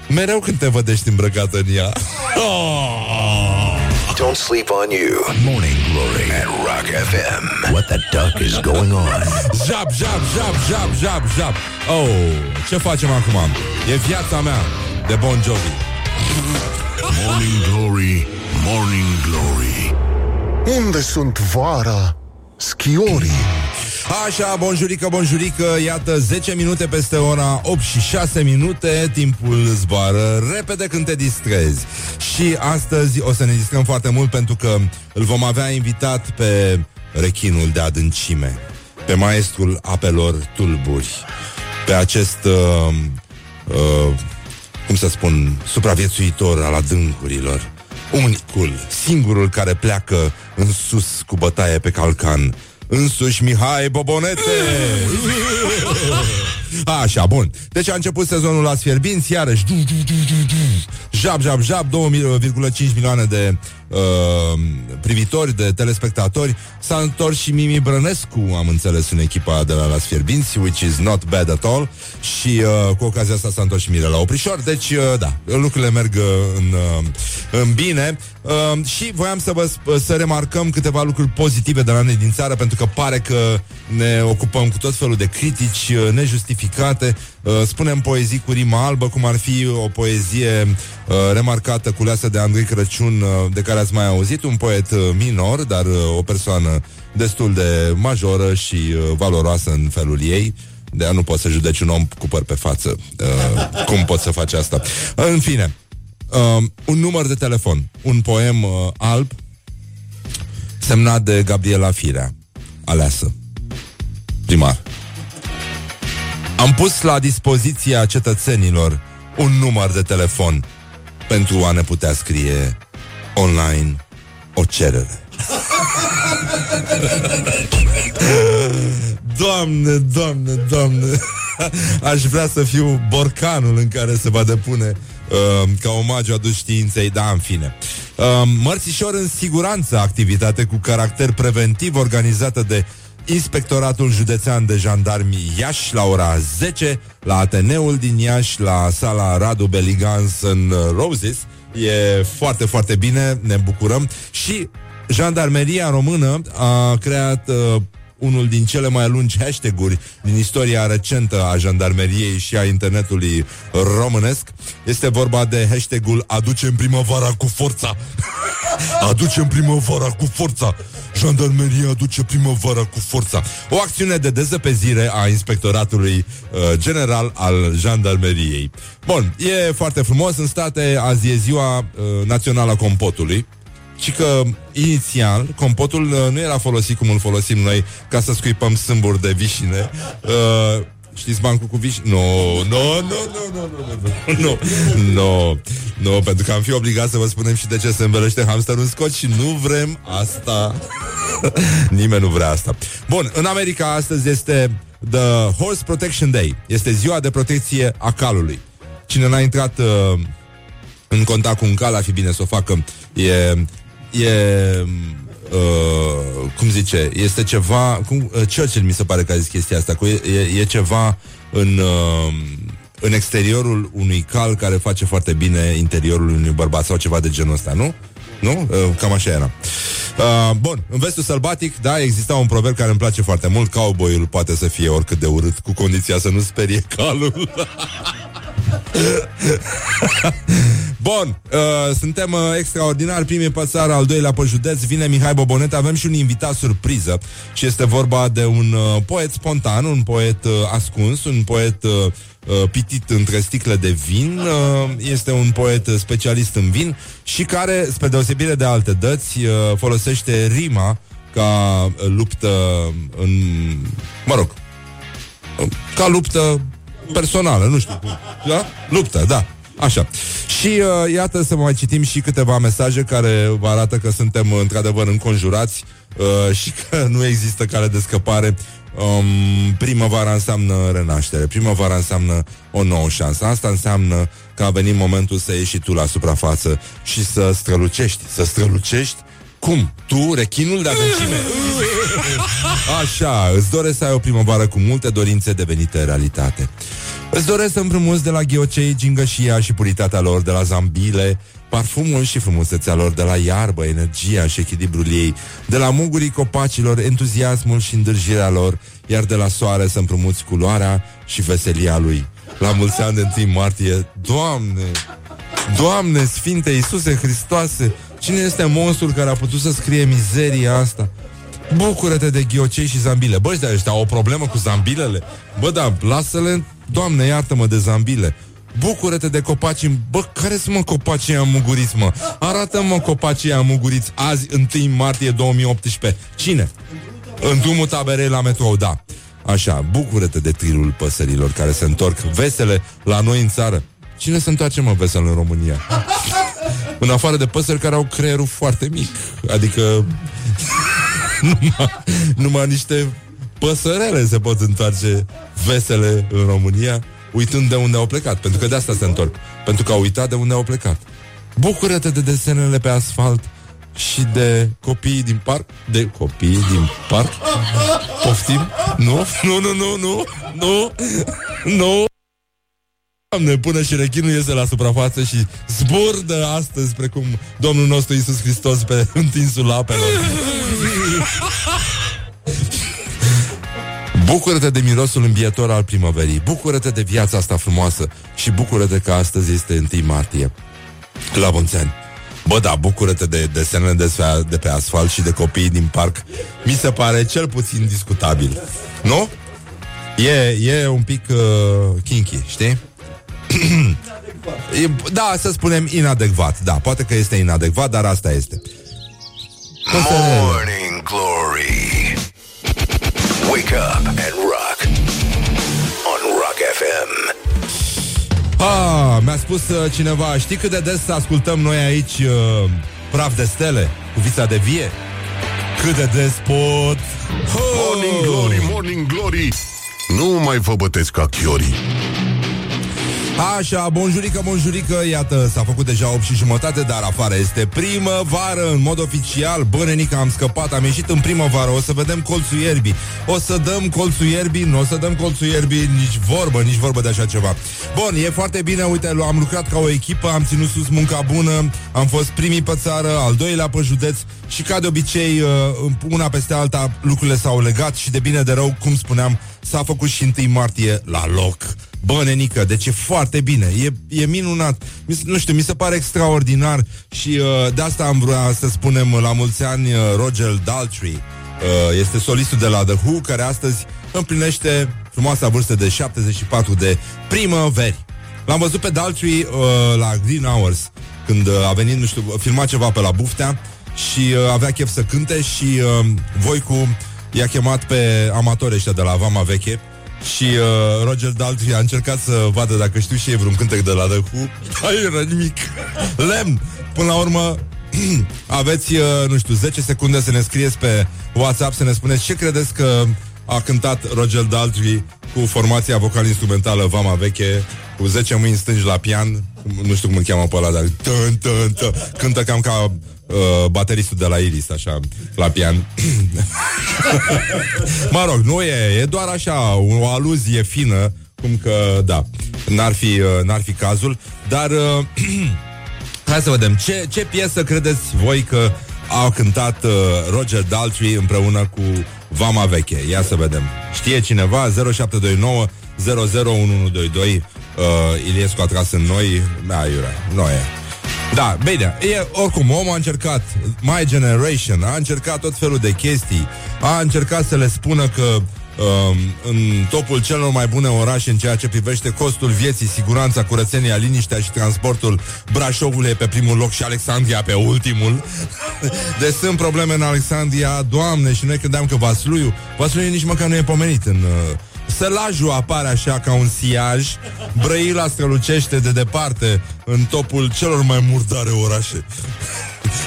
Mereu când te vădești îmbrăcată în ea. Oh! Don't sleep on you. Morning Glory at Rock FM. What the duck is going on? Jab, jab, jab, jab, jab, jab Oh, ce facem acum? E viața mea de Bon Jovi Morning Glory, Morning Glory Unde sunt vara? Schiorii Așa, bonjurică, bonjurică Iată, 10 minute peste ora 8 și 6 minute Timpul zboară repede când te distrezi. Și astăzi o să ne distrăm foarte mult Pentru că îl vom avea invitat pe rechinul de adâncime Pe maestrul apelor tulburi Pe acest uh, uh, Cum să spun Supraviețuitor al adâncurilor Unicul, singurul care pleacă în sus cu bătaie pe calcan Însuși Mihai Bobonete Așa, bun Deci a început sezonul la Sfierbinți Iarăși du, du, du, du, du. Jab, jab, jab 2,5 milioane de uh, privitori De telespectatori S-a întors și Mimi Brănescu Am înțeles în echipa de la Las Fierbinți Which is not bad at all. Și uh, cu ocazia asta s-a întors și Mirela Oprișor. Deci, uh, da, lucrurile merg uh, în, uh, în bine. Uh, Și voiam să vă să remarcăm câteva lucruri pozitive de la noi din țară Pentru că pare că ne ocupăm cu tot felul de critici uh, nejustificate uh, Spunem poezii cu rimă albă Cum ar fi o poezie uh, remarcată culeasă de Andrei Crăciun uh, De care ați mai auzit Un poet uh, minor, dar uh, o persoană destul de majoră și uh, valoroasă în felul ei de a nu poți să judeci un om cu păr pe față. Uh, cum poți să faci asta? În fine, uh, un număr de telefon, un poem uh, alb semnat de Gabriela Firea, aleasă, primar. Am pus la dispoziția cetățenilor un număr de telefon pentru a ne putea scrie online o cerere. Doamne, doamne, doamne Aș vrea să fiu borcanul în care se va depune uh, Ca omagiu adus științei Da, în fine uh, Mărțișor în siguranță Activitate cu caracter preventiv Organizată de Inspectoratul Județean de Jandarmi Iași la ora 10 la Ateneul din Iași, la sala Radu Beligans în uh, Roses. E foarte, foarte bine, ne bucurăm. Și Jandarmeria Română a creat uh, unul din cele mai lungi hashtag-uri din istoria recentă a jandarmeriei și a internetului românesc. Este vorba de hashtagul Aducem primăvara cu forța. Aducem primăvara cu forța. Jandarmeria aduce primăvara cu forța. O acțiune de dezăpezire a inspectoratului uh, general al jandarmeriei. Bun, e foarte frumos. În state azi e ziua uh, națională a compotului. Și că inițial compotul uh, nu era folosit cum îl folosim noi ca să scuipăm sâmburi de vișine. Uh, Știți bancul cu vișine? Nu, nu, nu, nu, nu, nu, nu, nu, nu, pentru că am fi obligat să vă spunem și de ce se învelește hamsterul în scot și nu vrem asta. Nimeni nu vrea asta. Bun, în America astăzi este The Horse Protection Day. Este ziua de protecție a calului. Cine n-a intrat uh, în contact cu un cal, ar fi bine să o facă. E e uh, cum zice, este ceva, cum, uh, Churchill mi se pare că a zis chestia asta, cu, e, e ceva în, uh, în exteriorul unui cal care face foarte bine interiorul unui bărbat sau ceva de genul ăsta, nu? Nu? Uh, cam așa era. Uh, bun, în vestul sălbatic, da, exista un proverb care îmi place foarte mult, cowboyul poate să fie oricât de urât, cu condiția să nu sperie calul. Bun, uh, suntem uh, extraordinari Primii pe țară, al doilea pe județ. Vine Mihai Bobonet, avem și un invitat surpriză Și este vorba de un uh, poet spontan Un poet uh, ascuns Un poet uh, uh, pitit între sticle de vin. Uh, Este un poet specialist în vin Și care, spre deosebire de alte dăți uh, Folosește rima Ca luptă în... Mă rog Ca luptă personală, nu știu cum. Da? Luptă, da. Așa. Și uh, iată să mai citim și câteva mesaje care vă arată că suntem uh, într-adevăr înconjurați uh, și că nu există cale de scăpare. Um, primăvara înseamnă renaștere, primăvara înseamnă o nouă șansă. Asta înseamnă că a venit momentul să ieși tu la suprafață și să strălucești. Să strălucești cum? Tu, rechinul de adâncime? Așa, îți doresc să ai o primăvară cu multe dorințe devenite realitate. Îți doresc să împrumuți de la ghiocei gingășia și puritatea lor, de la zambile, parfumul și frumusețea lor, de la iarbă, energia și echilibrul ei, de la mugurii copacilor, entuziasmul și îndârjirea lor, iar de la soare să împrumuți culoarea și veselia lui. La mulți ani de 1 martie, Doamne! Doamne, Sfinte Iisuse Hristoase, cine este monstrul care a putut să scrie mizeria asta? Bucură-te de ghiocei și zambile. Băi, ăștia au o problemă cu zambilele? Bă, da, lasă-le, Doamne, iartă-mă de zambile. Bucură-te de copaci Bă, care sunt mă copacii amuguriți, mă? Arată-mă copacii amuguriți azi, 1 martie 2018. Cine? În drumul taberei la metrou, da. Așa, bucură-te de trilul păsărilor care se întorc vesele la noi în țară. Cine se întoarce, mă, vesel în România? în afară de păsări care au creierul foarte mic. Adică numai, numai niște păsărele se pot întoarce vesele în România, uitând de unde au plecat. Pentru că de asta se întorc. Pentru că au uitat de unde au plecat. Bucură-te de desenele pe asfalt și de copiii din parc. De copii din parc? Poftim? Nu? Nu, nu, nu, nu, nu, nu. Doamne, până și rechinul iese la suprafață și zburdă astăzi precum Domnul nostru Isus Hristos pe întinsul apelor. Bucură-te de mirosul îmbietor al primăverii, bucură-te de viața asta frumoasă și bucură-te că astăzi este 1 martie. La mulți ani! Bă, da, bucură-te de desenele de, de pe asfalt și de copiii din parc. Mi se pare cel puțin discutabil. Nu? E, e un pic uh, kinky, știi? da, să spunem inadecvat. Da, poate că este inadecvat, dar asta este. Morning Glory. Wake up and rock on Rock FM. Ah, mi-a spus uh, cineva, știi cât de des ascultăm noi aici uh, praf de stele cu vița de vie? Cât de des pot? Oh! Morning Glory, Morning Glory, nu mai vă bătesc ca chiorii. Așa, bonjurică, bonjurică Iată, s-a făcut deja 8 și jumătate Dar afară este primăvară În mod oficial, bă, nenică, am scăpat Am ieșit în primăvară, o să vedem colțul ierbii. O să dăm colțul ierbii Nu o să dăm colțul ierbii, nici vorbă Nici vorbă de așa ceva. Bun, e foarte bine, uite, am lucrat ca o echipă Am ținut sus munca bună Am fost primii pe țară, al doilea pe județ Și ca de obicei, uh, una peste alta Lucrurile s-au legat și de bine de rău Cum spuneam, s-a făcut și 1 martie la loc Bă, nenică, deci e foarte bine, e, e minunat. Mi, nu știu, mi se pare extraordinar și uh, de asta am vrea să spunem la mulți ani uh, Roger Daltrey. Uh, este solistul de la The Who, care astăzi împlinește frumoasa vârstă de 74 de primăveri. L-am văzut pe Daltrey uh, la Green Hours, când uh, a venit, nu știu, filma ceva pe la Buftea și uh, avea chef să cânte și uh, Voicu i-a chemat pe amatori ăștia de la Vama Veche și uh, Roger Daltrey a încercat să vadă dacă știu și ei vreun cântec de la The Who Dar era nimic. Lemn! Până la urmă aveți, uh, nu știu, 10 secunde să ne scrieți pe WhatsApp Să ne spuneți ce credeți că a cântat Roger Daltrey Cu formația vocal-instrumentală Vama Veche Cu 10 mâini stângi la pian Nu știu cum îl cheamă pe ăla, dar tân, tân, tân, Cântă cam ca uh, bateristul de la Iris, așa, la pian. mă rog, nu e, e doar așa, o aluzie fină, cum că, da, n-ar fi, uh, n-ar fi cazul, dar uh, hai să vedem, ce, ce piesă credeți voi că a cântat uh, Roger Daltrey împreună cu Vama Veche? Ia să vedem. Știe cineva? 0729 001122 uh, Iliescu a tras în noi Da, iurea, noi e da, bine, e, oricum, omul a încercat My Generation, a încercat tot felul de chestii A încercat să le spună că um, În topul celor mai bune orașe În ceea ce privește costul vieții Siguranța, curățenia, liniștea și transportul Brașovul e pe primul loc Și Alexandria pe ultimul. Deci sunt probleme în Alexandria Doamne, și noi credeam că Vasluiu Vasluiu nici măcar nu e pomenit în... Uh, Sălajul apare așa ca un siaj Brăila strălucește de departe În topul celor mai murdare orașe.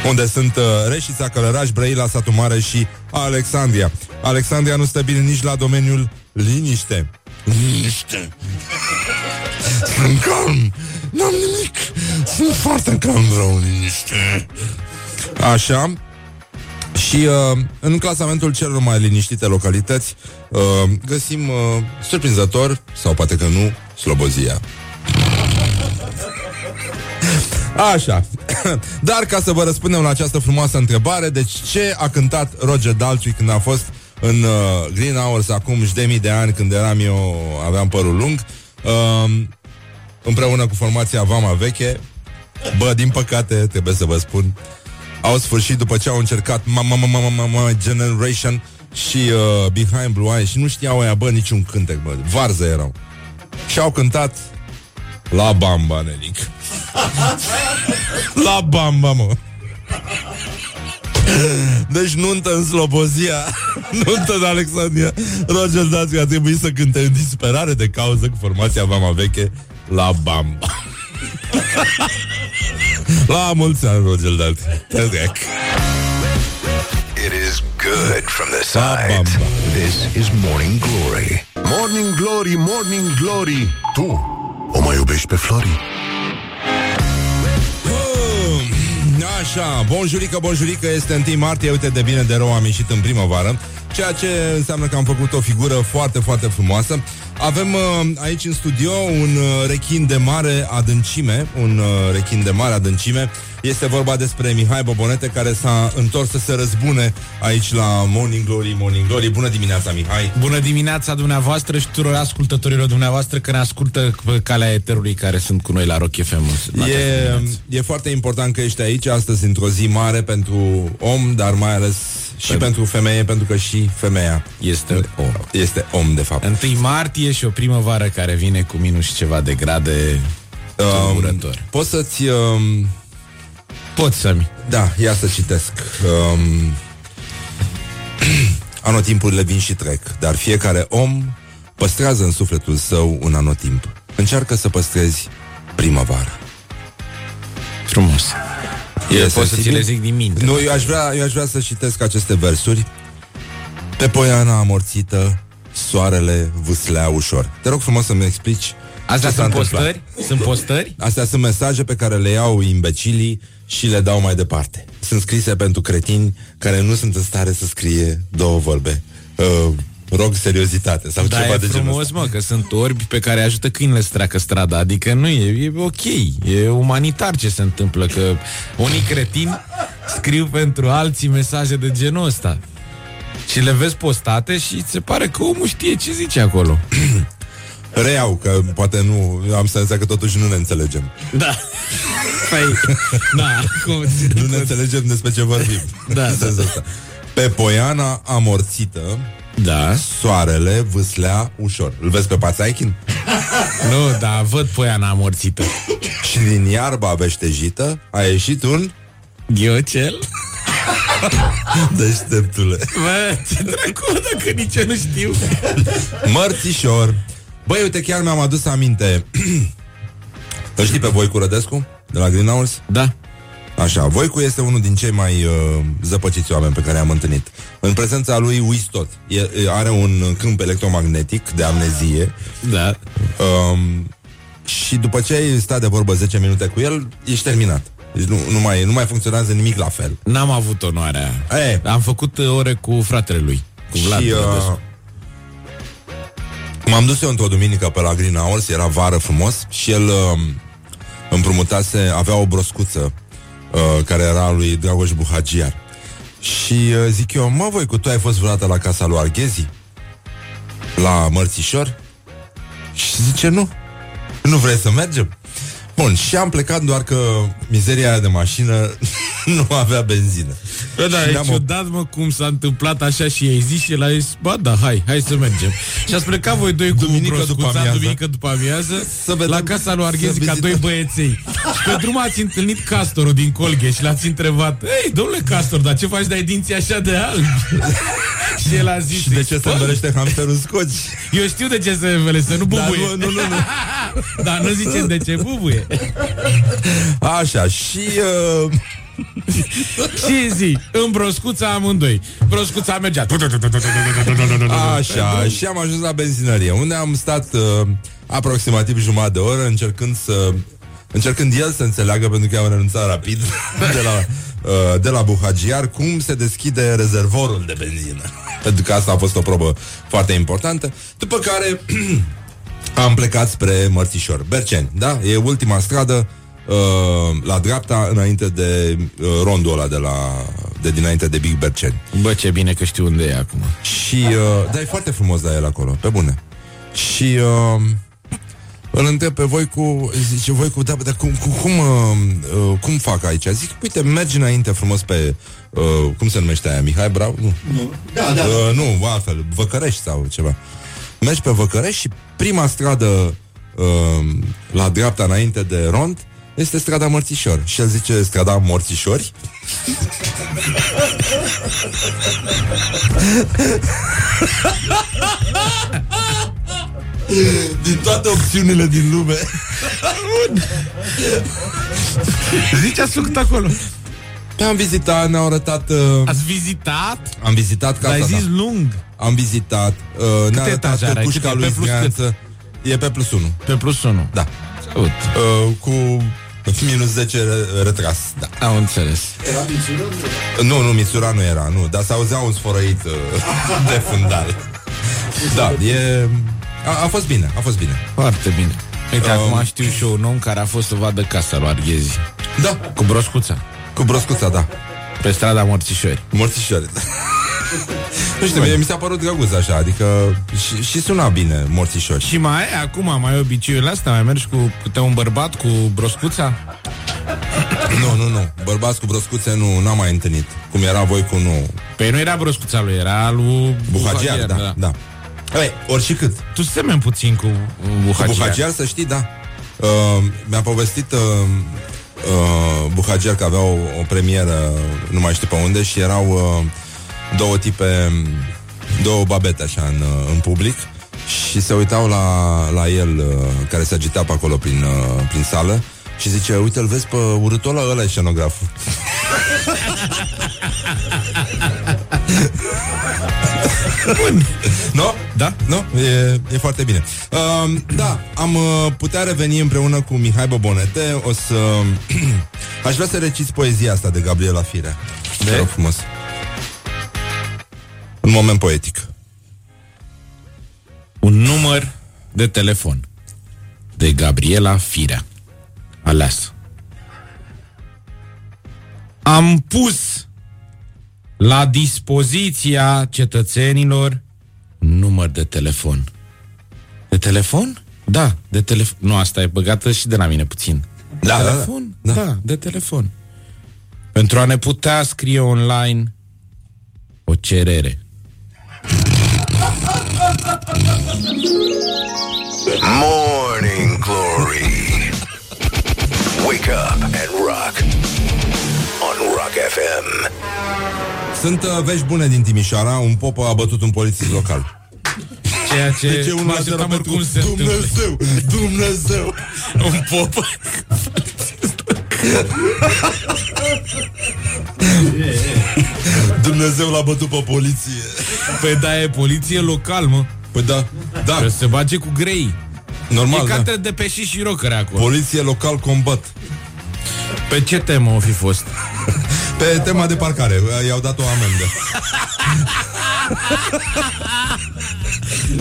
Unde sunt uh, Reșița, Călăraș, Brăila, Satu Mare și Alexandria. Alexandria nu stă bine nici la domeniul liniște. Liniște? Sunt calm. N-am nimic. Sunt foarte calm, vreau liniște. Așa și uh, în clasamentul celor mai liniștite localități uh, găsim uh, surprinzător, sau poate că nu, Slobozia. Așa. Dar ca să vă răspundem la această frumoasă întrebare, deci ce a cântat Roger Daltrey când a fost în uh, Green Hours acum și de mii de ani când eram eu, aveam părul lung, uh, împreună cu formația Vama Veche, bă, din păcate, trebuie să vă spun, au sfârșit după ce au încercat Mama Mama Mama Generation și uh, Behind Blue Eyes și nu știau aia, bă, niciun cântec, bă, varză erau. Și au cântat La Bamba, nenic. La Bamba, mă. Deci nuntă în Slobozia Nuntă în Alexandria Roger Dația a trebuit să cânte în disperare de cauză Cu formația Vama Veche La Bamba La mulți ani, Roger Dația It is good from the side. This is Morning Glory. Morning Glory, Morning Glory Tu o mai iubești pe Flori? Așa, bonjurică, bonjurică, este 1 martie, uite de bine de rău am ieșit în primăvară, ceea ce înseamnă că am făcut o figură foarte, foarte frumoasă. Avem uh, aici în studio un uh, rechin de mare adâncime, un uh, rechin de mare adâncime. Este vorba despre Mihai Bobonete care s-a întors să se răzbune aici la Morning Glory, Morning Glory. Bună dimineața, Mihai! Bună dimineața dumneavoastră și tuturor ascultătorilor dumneavoastră care ne ascultă pe calea eterului care sunt cu noi la Rock FM. E, e foarte important că ești aici astăzi într-o zi mare pentru om, dar mai ales și Pentru- pentru femeie, pentru că și femeia Este om. este om, de fapt. 1 martie și o primăvară care vine cu minus și ceva de grade tulburător. Poți să-ți... Um, Poți să-mi. da, ia să citesc. Um, anotimpurile vin și trec, dar fiecare om păstrează în sufletul său un anotimp. Încearcă să păstrezi primăvara. Frumos. E Eu pot să ți sensibil? le zic din minte. Nu, eu aș vrea, eu aș vrea să citesc aceste versuri. Pe poiana amorțită, soarele vâslea ușor. Te rog frumos să-mi explici Astea Ce s-a sunt întâmplat? postări? Sunt postări? Astea sunt mesaje pe care le iau imbecilii și le dau mai departe. Sunt scrise pentru cretini care nu sunt în stare să scrie două vorbe. Uh, rog seriozitate sau Da, ceva e de genul frumos, ăsta. mă, că sunt orbi pe care ajută câinile să treacă strada. Adică nu e, e ok, e umanitar ce se întâmplă, că unii cretini scriu pentru alții mesaje de genul ăsta. Și le vezi postate și ți se pare că omul știe ce zice acolo. Reiau, că poate nu, am senzația că totuși nu ne înțelegem. Da. Păi, da, cum Nu ne înțelegem despre ce vorbim. Da, În sensul ăsta. Pe Poiana amorțită, Da. soarele vâslea ușor. Îl vezi pe Pațaichin? Nu, da, văd poiana amorțită. Și din iarba veștejită a ieșit un Ghiocel? deșteptule. Bă, ce dracu, dacă nici eu nu știu. Mărțișor. Băi, uite, chiar mi-am adus aminte. Îl știi pe Voicu Rădescu? De la Greenhouse? Da. Așa, Voicu este unul din cei mai uh, zăpăciți oameni pe care am întâlnit. În prezența lui uiți tot. E, e, are un câmp electromagnetic de amnezie Da. um, și după ce ai stat de vorbă 10 minute cu el, ești terminat. Deci nu, nu, mai, nu mai funcționează nimic la fel. N-am avut onoarea. E, Am făcut uh, ore cu fratele lui. Cu Vlad. și Rădescu. uh, m-am dus eu într-o duminică pe la Green Hours, era vară frumos și el uh, împrumutase, avea o broscuță uh, care era a lui Dragoș Buhagiar. Și uh, zic eu, mă voi cu tu ai fost vreodată la casa lui Arghezi? La Mărțișor? Și zice, nu. Nu vrei să mergem? Bun, și am plecat doar că mizeria aia de mașină nu avea benzină. Bă, da, Și e ne-am op- ciudat, mă, cum s-a întâmplat așa și ai zis și el a zis, ba da, hai, hai să mergem. Și ați plecat voi doi cu Duminică după broscuța, amiază. duminică după amiază, Să vedem- la casa lui să Arghezi ca vizităm. doi băieței. Și pe drum ați întâlnit castorul din Colghe și l-ați întrebat, ei, domnule castor, dar ce faci de ai dinții așa de albi? și el a zis, Și de ce se "Bă, învelește hamsterul scoci? Eu știu de ce se învele, să nu Dar bubuie. nu, nu, nu, nu. Dar nu zicem de ce bubuie. Așa, și... Uh, Și zi, în broscuța amândoi. Broscuța mergea. Așa, și am ajuns la benzinărie, unde am stat uh, aproximativ jumătate de oră încercând să... Încercând el să înțeleagă, pentru că eu am renunțat rapid de la, uh, de la Buhagiar, cum se deschide rezervorul de benzină. pentru că asta a fost o probă foarte importantă. După care am plecat spre Mărțișor. Berceni, da? E ultima stradă uh, la dreapta, înainte de uh, rondul ăla de la de dinainte de Big Berceni. Bă, ce bine că știu unde e acum. Și, uh, da, e foarte frumos la el acolo, pe bune. Și uh, îl întreb pe voi cu, zice voi cu, da, dar cum, cum, cum, uh, uh, cum fac aici? Zic, uite, mergi înainte frumos pe, uh, cum se numește aia, Mihai Brau? Nu, Nu. Da, da. uh, nu altfel, Văcărești sau ceva. Mergi pe Văcărești și prima stradă uh, la dreapta înainte de rond este strada Mărțișor. Și el zice strada Morțișori Din toate opțiunile din lume Zici, ați făcut acolo. Am vizitat, ne-au arătat uh, Ați vizitat? Am vizitat Dar casa ai zis ta lung. Am vizitat uh, Ne-a arătat etaje are? cușca Câte? lui Pe plus Zgheanță E pe plus 1 Pe plus 1. Da Aud. uh, Cu minus 10 re- retras da. Am înțeles. Nu, nu, Mitsura nu era nu, Dar s-auzea un sfărăit uh, De fundal Da, e a, a fost bine, a fost bine Foarte bine. Uite, Um. acum știu și eu un om care a fost să vadă casa lui Arghezi. Da, Cu broscuța. cu broscuța, da Pe strada Morțișori. Morțișoare da. Nu știu, mie mi s-a părut drăguț așa Adică și, și suna bine Morțișori Și mai ai acum, mai ai obiceiul ăsta? Mai mergi cu câte un bărbat cu broscuța? Nu, nu, nu Bărbați cu broscuțe nu, n-am mai întâlnit Cum era voi cu nu Păi nu era broscuța lui, era lui Buhagiar, da, da. Ei, ori și cât Tu semeni puțin cu uh, Cu Buhagiar. Buhagiar, să știi, da uh, Mi-a povestit uh, uh, Buhagiar că avea o, o premieră Nu mai știu pe unde Și erau uh, două tipe Două babete așa în, uh, în public Și se uitau la, la el uh, Care se agita pe acolo prin, uh, prin sală și zice, uite, îl vezi pe urâtul ăla, ăla e scenograful. Bun. Nu? Da? Nu? E, e foarte bine. Uh, da, am uh, putea reveni împreună cu Mihai Bobonete. O să... Aș vrea să reciți poezia asta de Gabriela Firea. De? Te rog frumos. Un moment poetic. Un număr de telefon de Gabriela Firea. Aleasă. Am pus la dispoziția cetățenilor un număr de telefon. De telefon? Da, de telefon. Nu, asta e băgată și de la mine puțin. Da, da, telefon? da. Da. da, de telefon. Pentru a ne putea scrie online o cerere. Morning Glory. Wake up and rock. On Rock FM. Sunt uh, vești bune din Timișoara. Un pop a bătut un polițist local. Ceea ce Deci e unul mă la așteptam terapeutul. oricum se întâmple. Dumnezeu, Dumnezeu. Un pop. Dumnezeu l-a bătut pe poliție. Păi da, e poliție local, mă. Păi da, da, Trebuie să se bage cu grei. normal, e da. ca între de pe și și rocăre acolo. Poliție local combat. Pe ce temă o fi fost? Pe tema de parcare, i-au dat o amendă.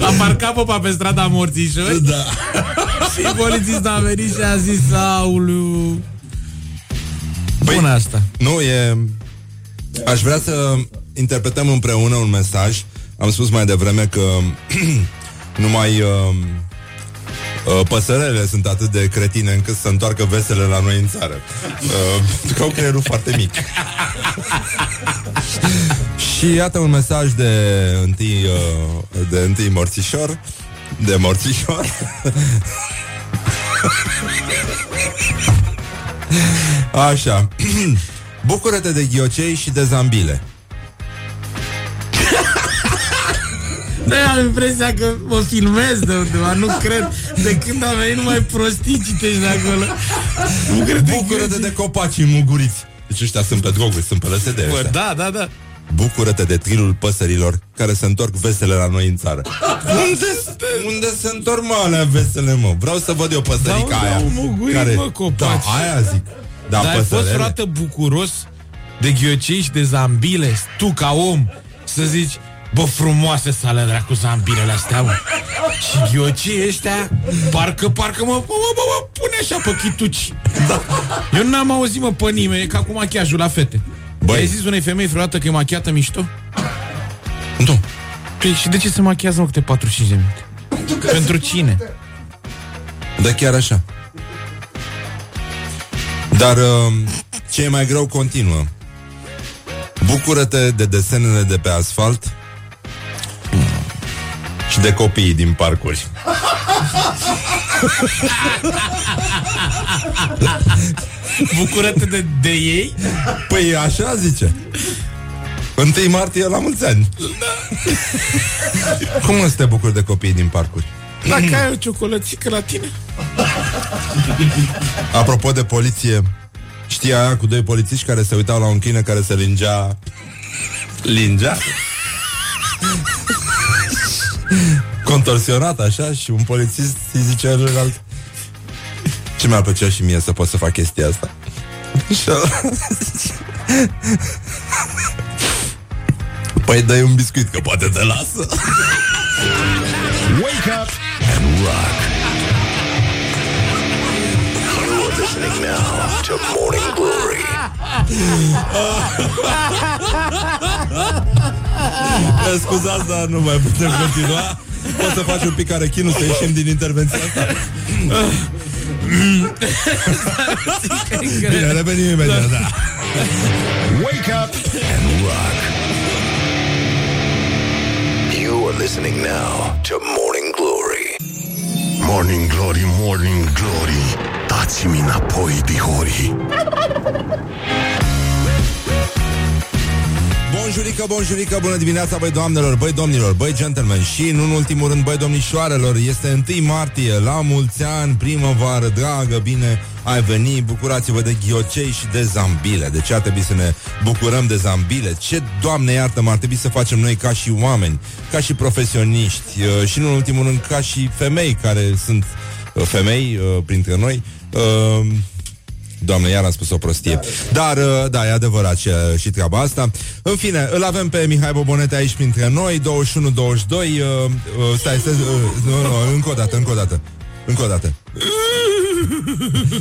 A parcat popa pe strada Morțișori Da. și polițistul a venit și a zis Aulu Bun asta Nu, e... Aș vrea să interpretăm împreună un mesaj. Am spus mai devreme că numai uh, uh, păsărele sunt atât de cretine încât să întoarcă vesele la noi în țară. Uh, pentru că au creierul foarte mic. Și iată un mesaj de întâi, uh, de întâi morțișor, de morțișor. Așa. Bucură-te de ghiocei și de zambile. Da, am impresia că mă filmez de undeva Nu cred De când am venit numai prostii citești de acolo Nu cred Bucură-te de copacii muguriți. Deci ăștia sunt pe droguri, sunt pe LSD Bă, ăștia. da, da, da Bucură-te de trilul păsărilor care se întorc vesele la noi în țară. unde, unde se întorc, mă, alea vesele, mă? Vreau să văd eu păsărica Da, unde aia. au mugurit, mă, copaci? Da, aia zic. Da, Dar ai fost păsărele. vreodată bucuros De ghiocei și de zambile Tu ca om Să zici Bă, frumoase să ale dracu zambilele astea, mă. Și ghiocii ăștia Parcă, parcă mă, mă, mă, mă, mă pune așa pe chituci da. Eu n-am auzit, mă, pe nimeni E ca cu machiajul la fete Băi. Ai zis unei femei vreodată că e machiată mișto? Nu. Păi și de ce se machiază, mă, câte 45 de minute? Pentru cine? Da, chiar așa. Dar uh, ce e mai greu continuă. Bucură-te de desenele de pe asfalt și de copiii din parcuri. Bucură-te de, de ei? Păi așa zice. 1 martie la mulți ani. Cum să te bucuri de copiii din parcuri? Dacă ai o ciocolățică la tine Apropo de poliție, știi aia cu doi polițiști care se uitau la un câine care se lingea... Lingea? Contorsionat așa și un polițist îi zice celălalt Ce mi-ar plăcea și mie să pot să fac chestia asta Și ăla zice, Păi dai un biscuit că poate te lasă Wake up and rock. Listening now to Morning Glory. Scuzați, dar nu mai putem continua Poți să faci un pic arechinul Să ieșim din intervenția asta Bine, revenim imediat da. Wake up and rock. You are listening now to Morning Glory. Morning Glory, Morning Glory Dați-mi înapoi, dihori. Bonjurică, bonjurică, bună dimineața, băi doamnelor, băi domnilor, băi gentlemen. Și, nu în ultimul rând, băi domnișoarelor Este 1 martie, la mulți ani, primăvară, dragă, bine ai venit. Bucurați-vă de ghiocei și de zambile. De ce ar trebui să ne bucurăm de zambile? Ce, Doamne iartă-mă, ar trebui să facem noi ca și oameni Ca și profesioniști uh, Și, nu în ultimul rând, ca și femei Care sunt uh, femei uh, printre noi uh, Doamne, iar am spus o prostie. Dar, uh, da, e adevărat și, și treaba asta. În fine, îl avem pe Mihai Bobonete aici printre noi, 21-22. Uh, uh, stai, stai, uh, nu, nu, încă o dată, încă o dată. Încă o dată.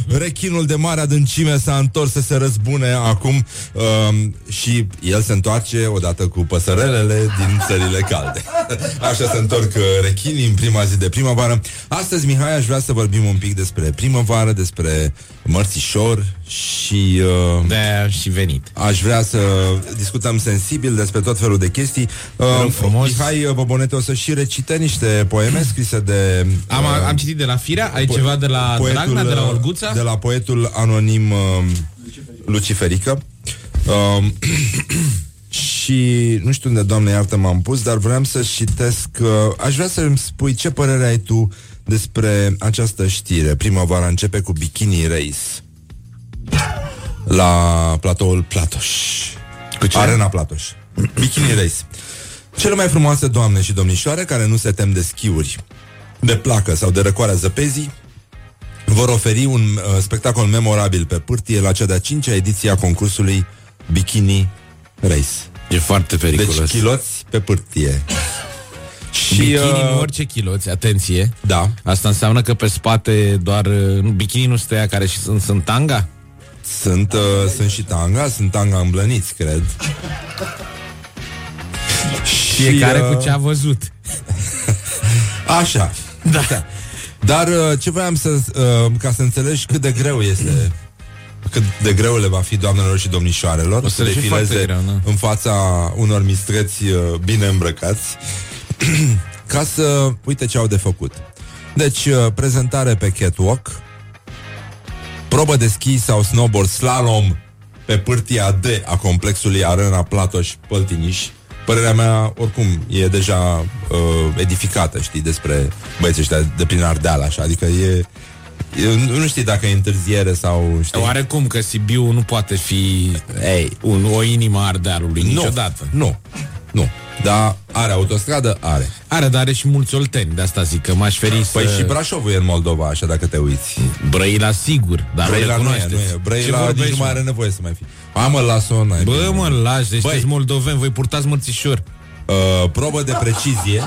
Rechinul de mare adâncime s-a întors să se răzbune acum um, și el se întoarce odată cu păsărelele din țările calde. Așa se întorc uh, rechinii în prima zi de primăvară. Astăzi, Mihai, aș vrea să vorbim un pic despre primăvară, despre mărțișor și... Uh, de și venit. Aș vrea să discutăm sensibil despre tot felul de chestii. Uh, frumos. Mihai Bobonete o să și recite niște poeme scrise de... Am, uh, am citit de la Firea, ai ceva de la Dragnea, de la Olguța? De la poetul anonim uh, Luciferică. Uh, și nu știu unde, doamne iartă, m-am pus, dar vreau să citesc... Uh, aș vrea să-mi spui ce părere ai tu despre această știre. Primăvara începe cu Bikini Race la platoul Platoș. Cu ce? Arena Platoș. Bikini Race. Cele mai frumoase doamne și domnișoare care nu se tem de schiuri, de placă sau de răcoarea zăpezii, vor oferi un uh, spectacol memorabil pe pârtie la cea de-a cincea ediție a concursului Bikini Race. E foarte periculos. Deci chiloți pe pârtie. Și, bikini, uh, nu orice chiloți, atenție. Da. Asta înseamnă că pe spate doar... uh, Nu, bikini nu stă ea care și sunt, sunt tanga? Sunt, uh, sunt și tanga, sunt tanga îmblăniți, cred. Fiecare uh, cu ce a văzut. Așa. Da. Dar uh, ce voiam să... Uh, ca să înțelegi cât de greu este cât de greu le va fi doamnelor și domnișoarelor O să să le fie defileze foarte greu, da. în fața unor mistreți uh, bine îmbrăcați ca să uite ce au de făcut. Deci, uh, prezentare pe catwalk, probă de schi sau snowboard slalom pe pârtia D a complexului Arena Platoș Păltiniș. Părerea mea, oricum, e deja uh, edificată, știi, despre băieții ăștia de prin Ardeal, așa, adică e... Eu nu știi dacă e întârziere sau știi. Oarecum că Sibiu nu poate fi ei, un, o inimă a Ardealului niciodată. Nu, nu. Dar are autostradă? Are. Are, dar are și mulți olteni, de asta zic că m-aș feri să... Păi și Brașovul e în Moldova, așa dacă te uiți. Brăila sigur, dar Brăila nu nu e, recunoașteți. nu e. Ce Brăila nici vorbești, nu mai mă? are nevoie să mai fie. Hai mă, las-o, n-ai Bă, bine. mă, lași, deci Băi. sunteți moldoveni, voi purtați mărțișor. Uh, probă de precizie,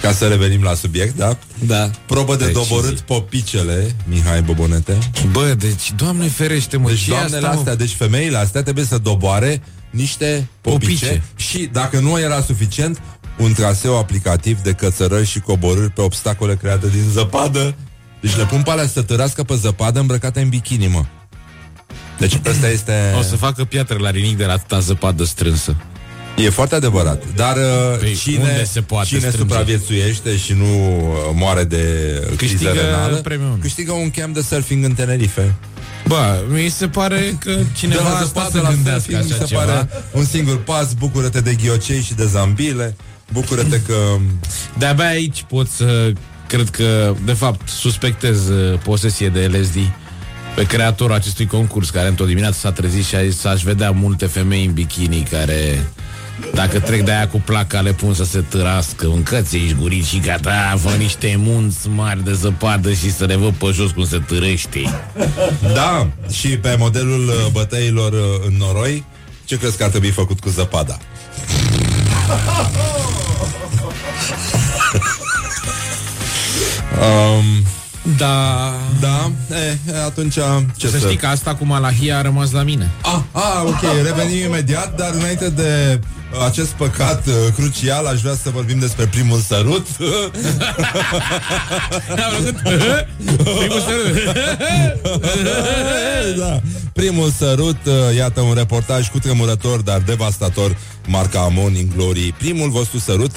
ca să revenim la subiect, da? Da. Probă de Precizie. doborât popicele, Mihai Bobonete. Bă, deci, doamne ferește, mă, Deci și doamnele asta, mă? astea, deci femeile astea trebuie să doboare niște popice, Popice. și dacă nu era suficient, un traseu aplicativ de cățărări și coborâri pe obstacole create din zăpadă. Deci le pun pe alea să tărască pe zăpadă îmbrăcate în bikini, mă. Deci ăsta este... O să facă piatră la rinic de la atâta zăpadă strânsă. E foarte adevărat. Dar uh, Păi, cine, unde se poate cine strânge? supraviețuiește și nu uh, moare de criză Câștigă renală, premiul. câștigă un camp de surfing în Tenerife. Bă, mi se pare că De cineva la asta zăpadă să la gândească surfing, mi așa se ceva. pare un singur pas, bucură-te de ghiocei și de zambile, bucură-te că... De-abia aici pot să cred că, de fapt, suspectez uh, posesie de LSD pe creatorul acestui concurs, care într-o dimineață s-a trezit și a zis aș vedea multe femei în bikini care dacă trec de aia cu placa le pun să se târască. Încăți ești gurit și gata. Fă niște munți mari de zăpadă Și să le văd pe jos cum se târăște. Da, și pe modelul uh, bătăilor uh, în noroi, ce crezi că ar trebui făcut cu zăpada? um, Da. Da, e, atunci ce Să să... știi că asta cu Malahia a rămas la mine. Ah, ah, ok, revenim imediat, dar înainte de uh, acest păcat uh, crucial, aș vrea să vorbim despre primul sărut. Primul sărut da. Primul sărut, uh, iată un reportaj cu tremurător, dar devastator, marca Morning Glory. Primul vostru sărut, 0729001122,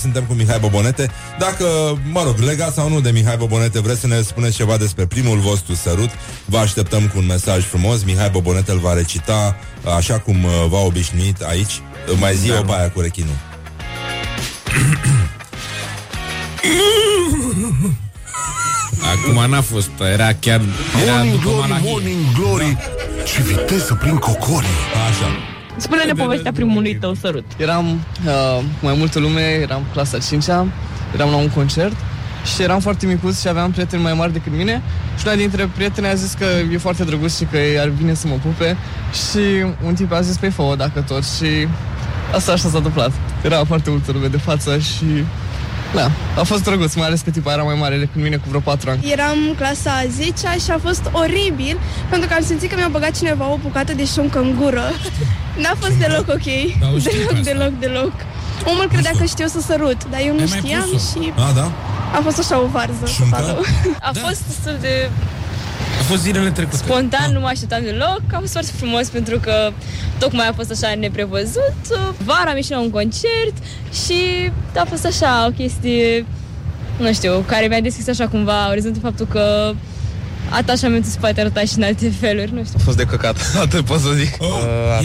suntem cu Mihai Bobonete. Dacă, mă rog, legat sau nu de Mihai Bobonete, vreți să ne spuneți ceva despre primul vostru sărut, vă așteptăm cu un mesaj frumos. Mihai Bobonete îl va recita uh, așa cum uh, v-a obișnuit aici. Mai zi o baia cu rechinul. Acum n-a fost, era chiar... Era Morning după Glory, malahie. Morning Glory Ce viteză prin cocorii Așa. Spune-ne povestea primului tău sărut. Eram uh, cu mai multă lume, eram clasa 5-a, eram la un concert și eram foarte micuț și aveam prieteni mai mari decât mine și una dintre prieteni a zis că e foarte drăguț și că ar vine să mă pupe și un tip a zis, păi fă dacă tot și asta așa s-a întâmplat. Era foarte multă lume de față și da, a fost drăguț, mai ales că tipa era mai mare decât mine cu vreo 4 ani. Eram clasa a 10 și a fost oribil pentru că am simțit că mi-a băgat cineva o bucată de șuncă în gură. N-a fost deloc ok. Da, o știu pe deloc, asta. deloc, deloc. Omul credea că știu să sărut, dar eu nu Ai mai știam pus-o? și A, da? a fost așa o varză Șuncă? totală. A Da. fost destul de A fost zilele trecute. spontan, nu mă așteptam deloc. A fost foarte frumos pentru că tocmai a fost așa neprevăzut. Vara am ieșit la un concert și a fost așa o chestie, nu știu, care mi-a deschis așa cumva orizontul faptul că atașamentul se poate arăta și în alte feluri, nu știu. A fost de căcat, atât pot să zic. Oh,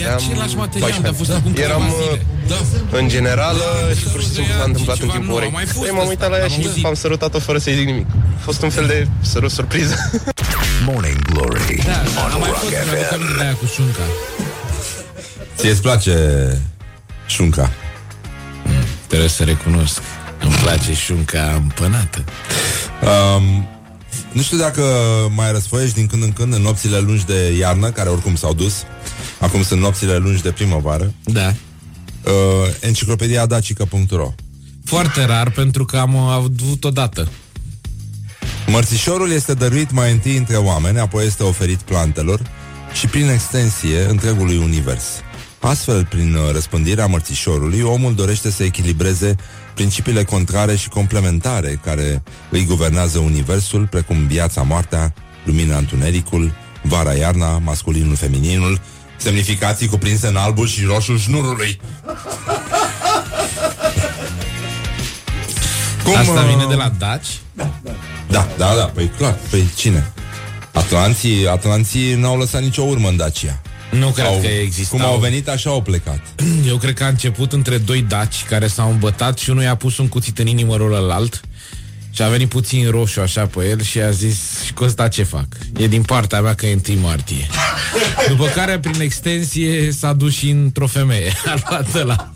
e același material, dar a fost acum câteva Eram zile. Da. în generală și pur și simplu s-a întâmplat în Ceva timpul nou, orei. a mai fost Păi m-am asta, uitat la ea am și auzit. am sărutat-o fără să-i zic nimic. A fost un fel de sărut surpriză. Morning Glory Da, on a mai Rock fost, mi-aduc FM. aminte de aia cu șunca. Ție îți place șunca? Trebuie să recunosc. Îmi place șunca împănată. Um, nu știu dacă mai răsfoiești din când în când în nopțile lungi de iarnă, care oricum s-au dus. Acum sunt nopțile lungi de primăvară. Da. Uh, enciclopedia dacică.ro Foarte rar pentru că am avut odată. Mărțișorul este dăruit mai întâi între oameni, apoi este oferit plantelor și prin extensie întregului univers. Astfel, prin uh, răspândirea mărțișorului, omul dorește să echilibreze principiile contrare și complementare care îi guvernează universul, precum viața, moartea, lumina, întunericul, vara-iarna, masculinul, femininul, semnificații cuprinse în albul și roșul șnurului. Cum, Asta uh, vine de la Daci? Da, da, da, păi clar, păi cine? Atlanții, Atlanții n-au lăsat nicio urmă în Dacia. Nu cred Au- că existau. Cum au venit, așa au plecat. Eu cred că a început între doi daci care s-au îmbătat și unul i-a pus un cuțit în inimă ălalt și a venit puțin roșu așa pe el și a zis și cu ăsta ce fac? E din partea mea că e 1 martie. După care, prin extensie, s-a dus și într-o femeie. A luat ăla.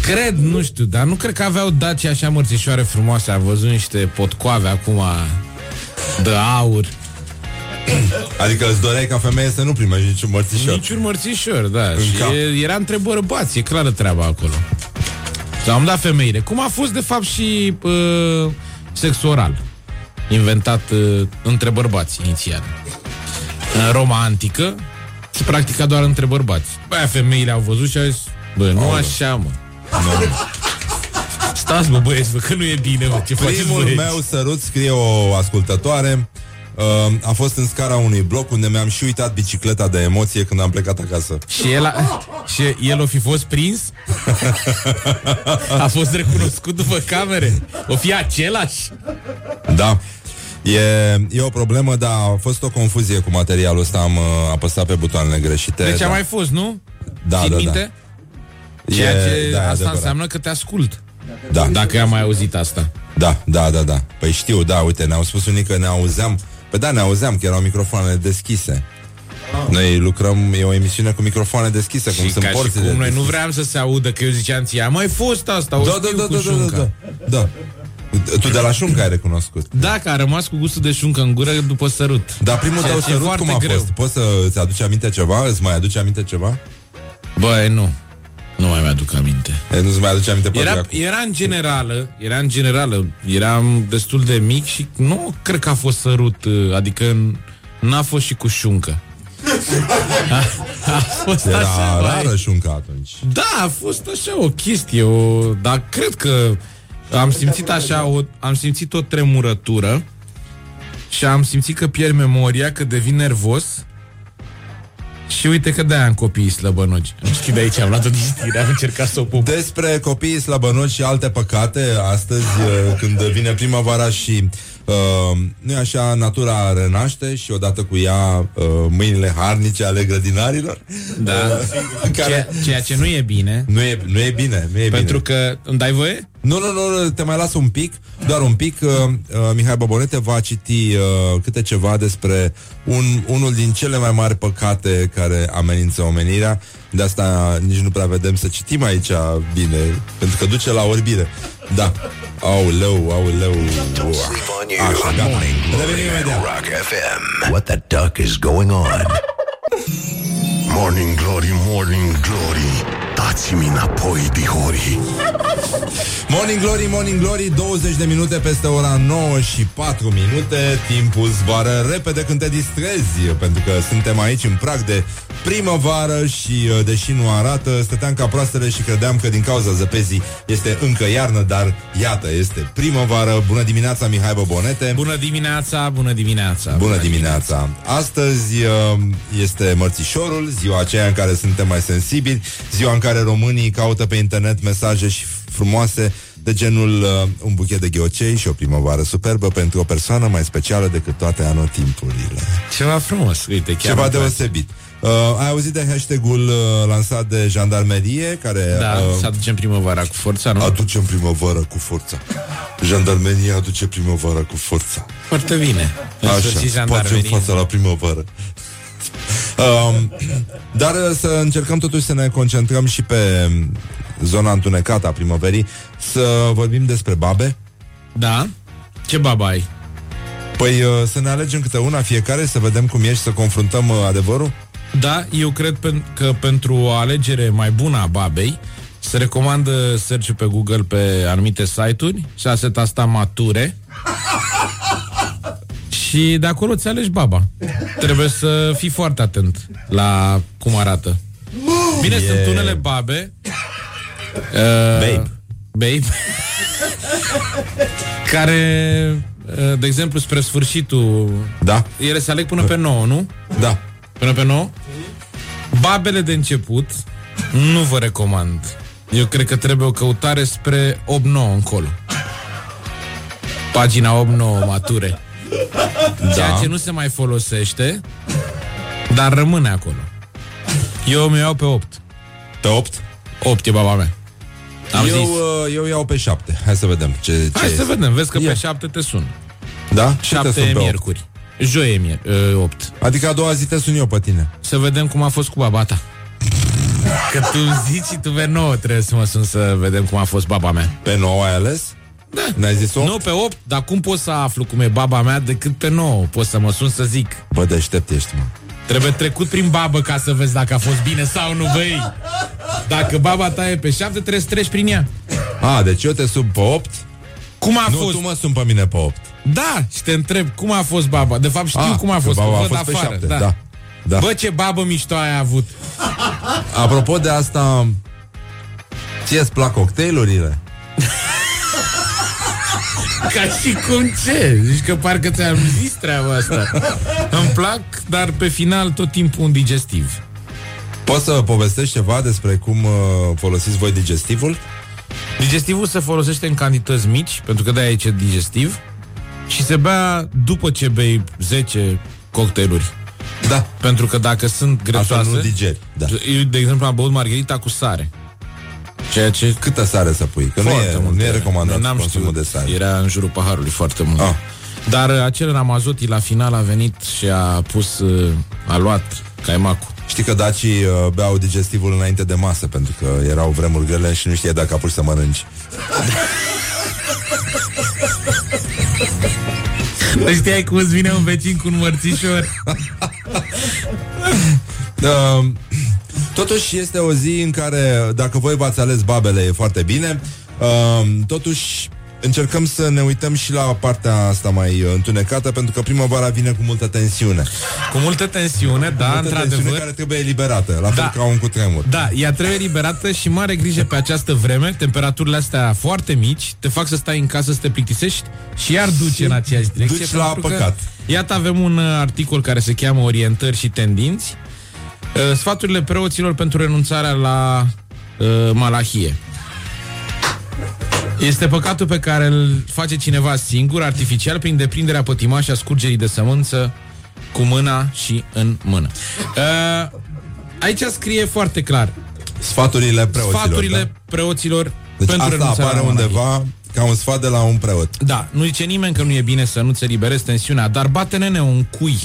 Cred, nu știu, dar nu cred că aveau daci așa mărțișoare frumoase. Am văzut niște potcoave acum de aur. Adică îți doreai ca femeie să nu primești niciun mărțișor. Niciun mărțișor, da. În și cap. e, era între bărbați, e clară treaba acolo. Și am dat femeile. Cum a fost, de fapt, și uh, sex oral. Inventat uh, între bărbați, inițial. În Roma antică se practica doar între bărbați. Băi, femeile au văzut și au zis, bă, nu așa, mă. Stați, bă, băieți, bă, că nu e bine, mă, ce faceți Primul băieți? meu sărut, scrie o ascultătoare, uh, a fost în scara unui bloc unde mi-am și uitat bicicleta de emoție când am plecat acasă. Și el, a, și el o fi fost prins? A fost recunoscut după camere? O fi același? Da. E, e o problemă, dar a fost o confuzie cu materialul ăsta, am uh, apăsat pe butoanele greșite. Deci da. a mai fost, nu? Da, Ții da, minte? da. Ceea E- ce da, e asta adevărat. înseamnă că te ascult. Da. Dacă am mai auzit asta. Da, da, da, da. Păi știu, da, uite, ne-au spus unii că ne auzeam. Păi da, ne auzeam că erau microfoanele deschise. Noi lucrăm, e o emisiune cu microfoane deschise, cum și sunt ca și porțile. cum noi nu vreau să se audă că eu ziceam ție, a mai fost asta, o Da, știu da, da, cu da, da, șunca. da, da. Da. Tu de la șuncă ai recunoscut. Da, că a rămas cu gustul de șuncă în gură după sărut. Dar primul Ceea tău ce e sărut foarte cum a greu. fost? Poți să îți aduci aminte ceva? Îți mai aduce aminte ceva? Băi, nu. Nu mai mi-aduc aminte. E, nu-ți mai aduce aminte pe Era, acum. era în generală, era în generală, eram destul de mic și nu cred că a fost sărut, uh, adică n- n-a fost și cu șuncă. A, a fost Era așa, mai- rară șunca atunci. Da, a fost așa o chestie, o, dar cred că am simțit așa, o, am simțit o tremurătură și am simțit că pierd memoria, că devin nervos și uite că de-aia am copiii slăbănogi. Am știu de aici, am luat o distire, am încercat să o pup. Despre copiii slăbănoși și alte păcate, astăzi, uh, când vine primăvara și Uh, nu e așa, natura renaște și odată cu ea uh, mâinile harnice ale grădinarilor. Da. Uh, care... Ceea, ceea ce nu e bine. Nu e, nu e bine, nu e Pentru bine. că îmi dai voie? Nu, nu, nu, te mai las un pic, doar un pic. Uh, uh, Mihai Bobonete va citi uh, câte ceva despre un, unul din cele mai mari păcate care amenință omenirea. De asta nici nu prea vedem să citim aici bine, pentru că duce la orbire. Da. Auleu, auleu. Sleep on you. Așa, gata. Morning Glory Revenim at imediat. Rock FM. What the duck is going on? Morning Glory, Morning Glory Dați-mi înapoi, dihori. Morning Glory, Morning Glory 20 de minute peste ora 9 și 4 minute. Timpul zboară repede când te distrezi Pentru că suntem aici în prag de primăvară Și uh, deși nu arată Stăteam ca proastele și credeam că din cauza zăpezii Este încă iarnă, dar iată, este primăvară. Bună dimineața, Mihai Bobonete. Bună dimineața, bună dimineața. Bună dimineața! Astăzi uh, este mărțișorul, ziua aceea în care suntem mai sensibili, ziua în care românii caută pe internet mesaje și frumoase de genul uh, un buchet de gheocei și o primăvară superbă pentru o persoană mai specială decât toate anotimpurile. Ceva frumos, uite, chiar Ceva îmi place. deosebit. Uh, ai auzit de hashtag-ul uh, lansat de jandarmerie care Da, uh, să aducem primăvara cu forța, nu? aducem primăvara cu forța. Jandarmeria aduce primăvara cu forța. Foarte bine. În Așa, sfârșit, facem jandarmerie. fața la primăvară. Um, dar uh, să încercăm totuși să ne concentrăm și pe um, zona întunecată a primăverii, să vorbim despre babe. Da? Ce baba ai? Păi uh, să ne alegem câte una fiecare, să vedem cum e și să confruntăm uh, adevărul. Da, eu cred pen- că pentru o alegere mai bună a babei se recomandă search pe Google pe anumite site-uri și a se tasta mature și de acolo ți alegi baba. Trebuie să fii foarte atent la cum arată. Bine, E- sunt unele babe uh, Babe. Babe care, uh, de exemplu, spre sfârșitul Da, ele se aleg până pe 9, nu? da. Până pe 9? Babele de început nu vă recomand. Eu cred că trebuie o căutare spre 8-9 încolo. Pagina 8-9 mature. Ceea Da. ce nu se mai folosește, dar rămâne acolo. Eu mi iau pe 8. Pe 8? 8 e baba mea. Am eu, zis. uh, eu iau pe 7. Hai să vedem ce, ce Hai este. să vedem, vezi că Ia. pe 7 te sun. Da? Și te 7 sun e pe opt. miercuri. Joi e mier, 8. Adică a doua zi te sun eu pe tine. Să vedem cum a fost cu baba ta. Că tu zici și tu pe 9 trebuie să mă sun să vedem cum a fost baba mea. Pe 9 ai ales? Da. N-ai zis 8? Nu pe 8, dar cum pot să aflu cum e baba mea decât pe 9? Pot să mă sun să zic. Bă, deștept ești, mă. Trebuie trecut prin babă ca să vezi dacă a fost bine sau nu, băi. Dacă baba ta e pe 7, trebuie să treci prin ea. A, deci eu te sub pe 8 Cum a Nu, fost? tu mă sun pe mine pe 8 Da, și te întreb cum a fost baba. De fapt știu Ah, cum a că fost, baba că a văd fost pe afară. șapte, da. da. Da. Bă, ce babă mișto ai avut. Apropo de asta Ție îți plac cocktailurile? Ca și cum ce? Zici că parcă ți-am zis treaba asta. Îmi plac, dar pe final tot timpul un digestiv. Poți să povestești ceva despre cum uh, folosiți voi digestivul? Digestivul se folosește în cantități mici, pentru că de-aia e ce digestiv, și se bea după ce bei 10 cocktailuri. Da. Pentru că dacă sunt gresoase... Asta nu digeri, da. Eu, de exemplu, am băut margherita cu sare. Ceea ce... Câtă sare să pui? Că nu Foarte e, mult nu e era. recomandat N-am consumul știut. de sare. Era în jurul paharului foarte mult. Ah. Dar uh, acel Ramazotti la final a venit și a pus, uh, a luat caimacul. Știi că dacii uh, beau digestivul înainte de masă Pentru că erau vremuri grele și nu știai dacă apuci să mănânci Deci știai cum îți vine un vecin cu un mărțișor? Uh, totuși este o zi în care, dacă voi v-ați ales babele, e foarte bine. Uh, totuși, încercăm să ne uităm și la partea asta mai uh, întunecată, pentru că primăvara vine cu multă tensiune. Cu multă tensiune, da, multă tensiune într-adevăr. care trebuie eliberată, la fel Da. ca un cutremur. Da, ea trebuie liberată și mare grijă pe această vreme, temperaturile astea foarte mici, te fac să stai în casă să te plictisești și iar duce în aceeași direcție. duci la pentru că, păcat. Iată, avem un uh, articol care se cheamă Orientări și tendinți. Uh, Sfaturile preoților pentru renunțarea la uh, malahie. Este păcatul pe care îl face cineva singur, artificial, prin deprinderea pătimașă a scurgerii de sămânță cu mâna și în mână. Uh, aici scrie foarte clar. Sfaturile preoților. Sfaturile da? preoților Deci pentru asta renunțarea apare la monarhie. undeva ca un sfat de la un preot. Da, nu zice nimeni că nu e bine să nu-ți eliberezi tensiunea, dar bate nene un cui.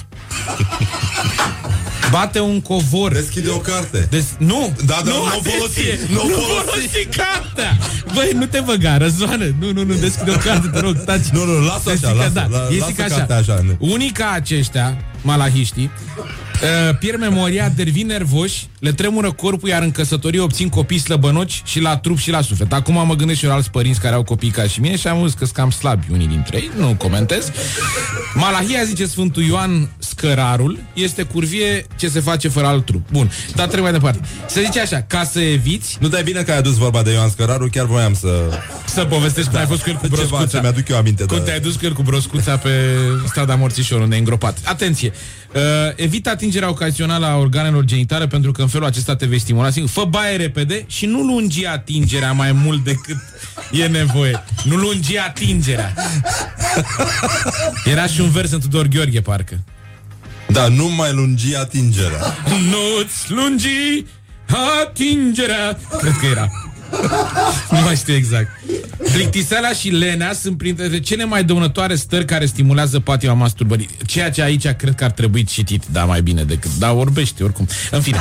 Bate un covor. Deschide o carte. Des... Nu! Da, dar nu, nu o atenție! folosi, nu o Nu folosi. folosi cartea! Băi, nu te băga, răzoană! Nu, nu, nu, deschide o carte, te rog, taci. Nu, nu, lasă Te așa, zic că lasă, da. la- E lasă zic așa, cartea așa, nu. Unii ca aceștia, malahiștii, uh, pierd memoria, devin nervoși, le tremură corpul, iar în căsătorie obțin copii slăbănoci și la trup și la suflet. Acum mă gândesc și eu la alți părinți care au copii ca și mine și am văzut că sunt cam slabi unii dintre ei, nu comentez. Malahia, zice Sfântul Ioan Scărarul, este curvie ce se face fără alt trup. Bun, dar trebuie mai departe. Se zice așa, ca să eviți Nu dai bine că ai adus vorba de Ioan Scăraru, chiar voiam să... să povestești cum ai fost cu el cu Ceva broscuța. ce mi-aduc eu aminte. Cum da. te-ai dus cu el cu broscuța pe strada Morțișor, unde e îngropat. Atenție! Uh, evita atingerea ocazională a organelor genitale pentru că în felul acesta te vei stimula singur. Fă baie repede și nu lungi atingerea mai mult decât e nevoie. Nu lungi atingerea. Era și un vers în Tudor Gheorghe, parcă. Da, nu mai lungi atingerea. Nu-ți lungi atingerea. Cred că era. Nu mai știu exact. Plictiseala și lenea sunt printre cele mai dăunătoare stări care stimulează patima masturbării. Ceea ce aici cred că ar trebui citit, da, mai bine decât... Da, orbește, oricum. În fine.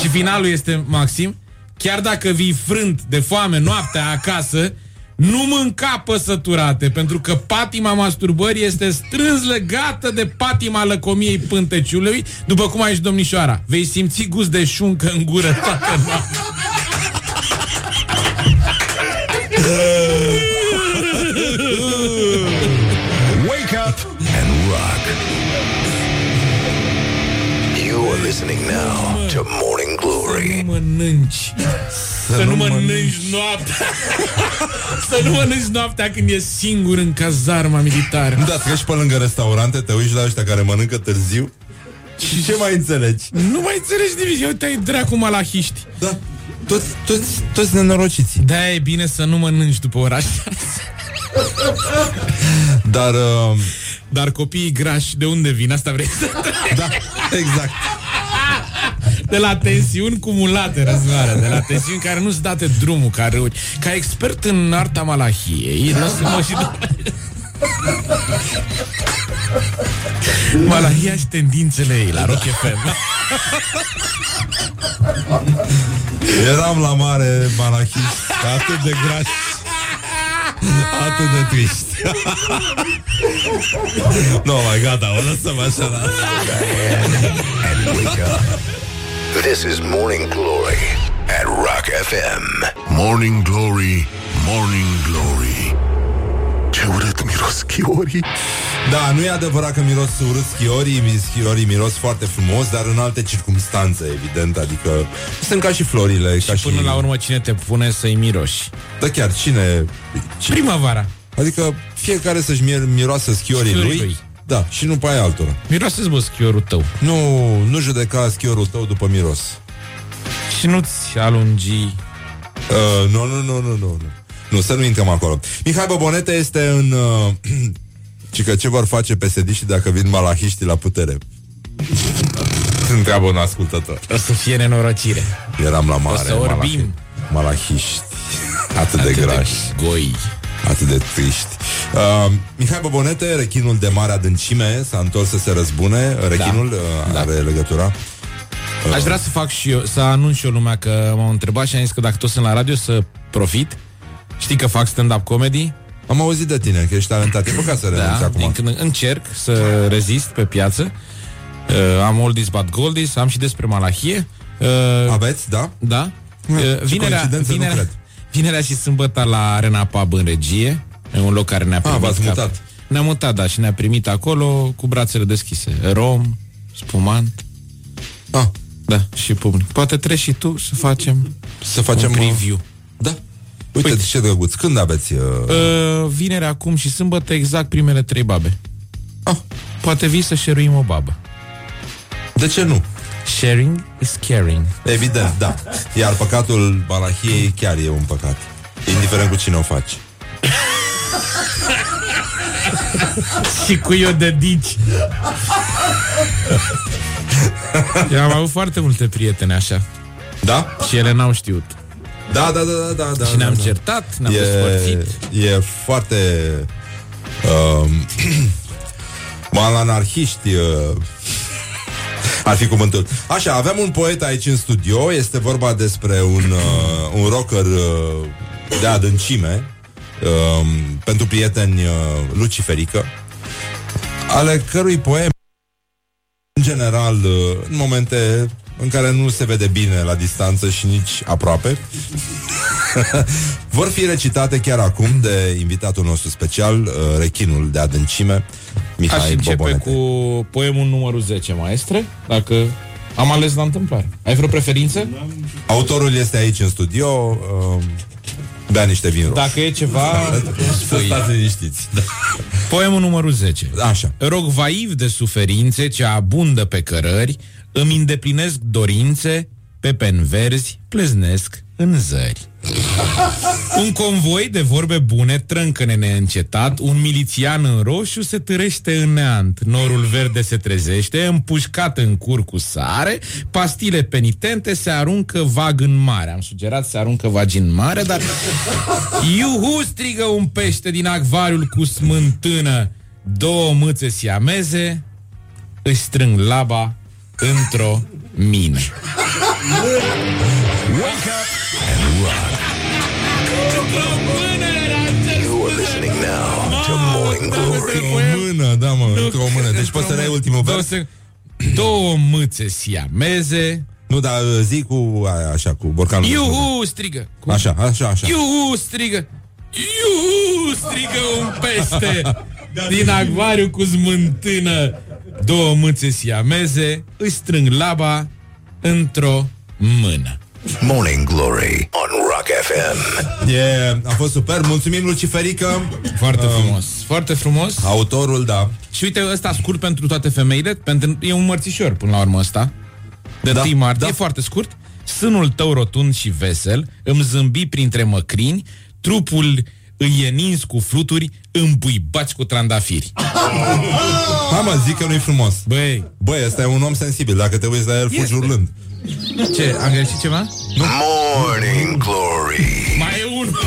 Și finalul este, Maxim, chiar dacă vii frânt de foame noaptea acasă, nu mânca păsăturate, pentru că patima masturbării este strâns legată de patima lăcomiei pânteciului, după cum ai și domnișoara. Vei simți gust de șuncă în gură toată noaptea. Listening now to Morning Glory. nu mănânci Să nu mănânci noaptea Să nu mănânci noaptea când e singur în cazarma militară Da, treci pe lângă restaurante, te uiți la ăștia care mănâncă târziu și ce mai înțelegi? Nu mai înțelegi nimic, eu te-ai dracu malahiști Da, toți, toți, toți nenorociți. Da, e bine să nu mănânci după oraș șase. Dar, uh, Dar copiii grași, de unde vin? Asta vrei să da, exact. De la tensiuni cumulate, răzvară De la tensiuni care nu-ți date drumul ca râuri Ca expert în arta malahiei Lăsă-mă și Malahia și tendințele ei la Rock FM Eram la mare malachist, atât de grași, atât de triști. nu, mai gata, o lăsăm așa. La... And wake up. This is Morning Glory at Rock FM. Morning Glory, Morning Glory Ce urât miros chiorii Da, nu e adevărat că miros urât schiorii, mi- schiorii miros foarte frumos, dar în alte circunstanțe, evident, adică sunt ca și florile, ca și... Până la urmă cine te pune să-i miroși Da, chiar, cine... cine... Primăvara Adică fiecare să-și mir- miroasă schiorii Schiorii lui, lui. Da, și nu pe aia altora. Miroase-ți bă schiorul tău Nu, nu judeca schiorul tău după miros. Și nu-ți alungi Uh, nu, nu, nu, nu, nu, nu. Nu, să nu intrăm acolo. Mihai Bobonete este în... Uh, ci că ce vor face psd dacă vin malahiștii la putere? Întreabă un ascultător. O să fie nenorocire Eram la mare. O să orbim. malahi- Malahiști. Atât, de Atât grași. de goi Atât de triști. Uh, Mihai Bobonete, rechinul de mare adâncime, s-a întors să se răzbune. Rechinul uh, Da. are legătura. Aș vrea să fac și eu, să anunț și eu lumea că m-au întrebat și am zis că dacă toți sunt la radio să profit. Știi că fac stand-up comedy? Am auzit de tine că ești talentat. E păcat să renunți Da, acum. din când în- încerc să rezist pe piață. Uh, am oldies but goldies, am și despre malahie. Uh, Aveți, da? da. Uh, Ce vinerea, coincidență, nu vinerea, cred. Vinerea și sâmbătă la Arena Pub în regie, în E un loc care ne-a primit. v-ați ca- mutat. Ne-am mutat, da, și ne-a primit acolo cu brațele deschise. Rom, spumant. Ah. Da, și public. Poate treci și tu să facem Să facem un uh, preview. Da. Uite, Uite, ce drăguț. Când aveți... Uh... Uh, vineri acum și sâmbătă exact primele trei babe. Ah. Poate vii să șeruim o babă. De ce nu? Sharing is caring. Evident, da. Iar păcatul balahiei chiar e un păcat. Indiferent cu cine o faci. și cu eu de dici. Eu am avut foarte multe prietene așa. Da? Și ele n-au știut. Da, da, da, da, da. și ne-am da, da. certat, ne-am e, despărțit. e foarte... Um, malanarhiști uh, ar fi cuvântul. Așa, aveam un poet aici în studio, este vorba despre un, uh, un rocker uh, de adâncime, uh, pentru prieteni uh, luciferică, ale cărui poem în general, uh, în momente în care nu se vede bine la distanță și nici aproape, vor fi recitate chiar acum de invitatul nostru special, uh, rechinul de adâncime, Mihai Aș începe Bobonete. cu poemul numărul 10, maestre, dacă am ales la întâmplare. Ai vreo preferință? Autorul este aici în studio, uh, bea niște vin roșu. Dacă e ceva, Să stați liniștiți. Da. Poemul numărul 10. Așa. Rog vaiv de suferințe ce abundă pe cărări, îmi îndeplinesc dorințe, pe pen verzi pleznesc în zări. Un convoi de vorbe bune trâncă neîncetat, un milițian în roșu se târește în neant, norul verde se trezește, împușcat în cur cu sare, pastile penitente se aruncă vag în mare. Am sugerat se aruncă vagi în mare, dar iuhu strigă un pește din acvariul cu smântână, două mâțe siameze își strâng laba într-o mină. Wake up and rock. You're listening now to Morning Glory. O mână, da mă, într-o mână. Deci poți să dai ultimul Două, vers? se... două mâțe siameze Nu, dar uh, zi cu aia, așa, cu borcanul. Iuhu strigă Cum? Așa, așa, așa. Iuhu strigă Iuhu strigă un pește Din acvariu cu smântână Două mâțe siameze Își strâng laba Într-o mână Morning Glory on Rock FM. E, a fost super, mulțumim Luciferică. Foarte Um, frumos. Foarte frumos. Autorul, da. Și uite, ăsta scurt pentru toate femeile pentru, E un mărțișor până la urmă ăsta. De Da, da, martie, da. e foarte scurt. Sânul tău rotund și vesel Îmi zâmbi printre măcrini Trupul îi e nins cu fluturi Îmbuibați cu trandafiri. Hai mă, zic că nu-i frumos. Băi, Băi, ăsta e un om sensibil Dacă te uiți la el, fugi Este. urlând ce, am greșit ceva? Morning Glory. Mai e unul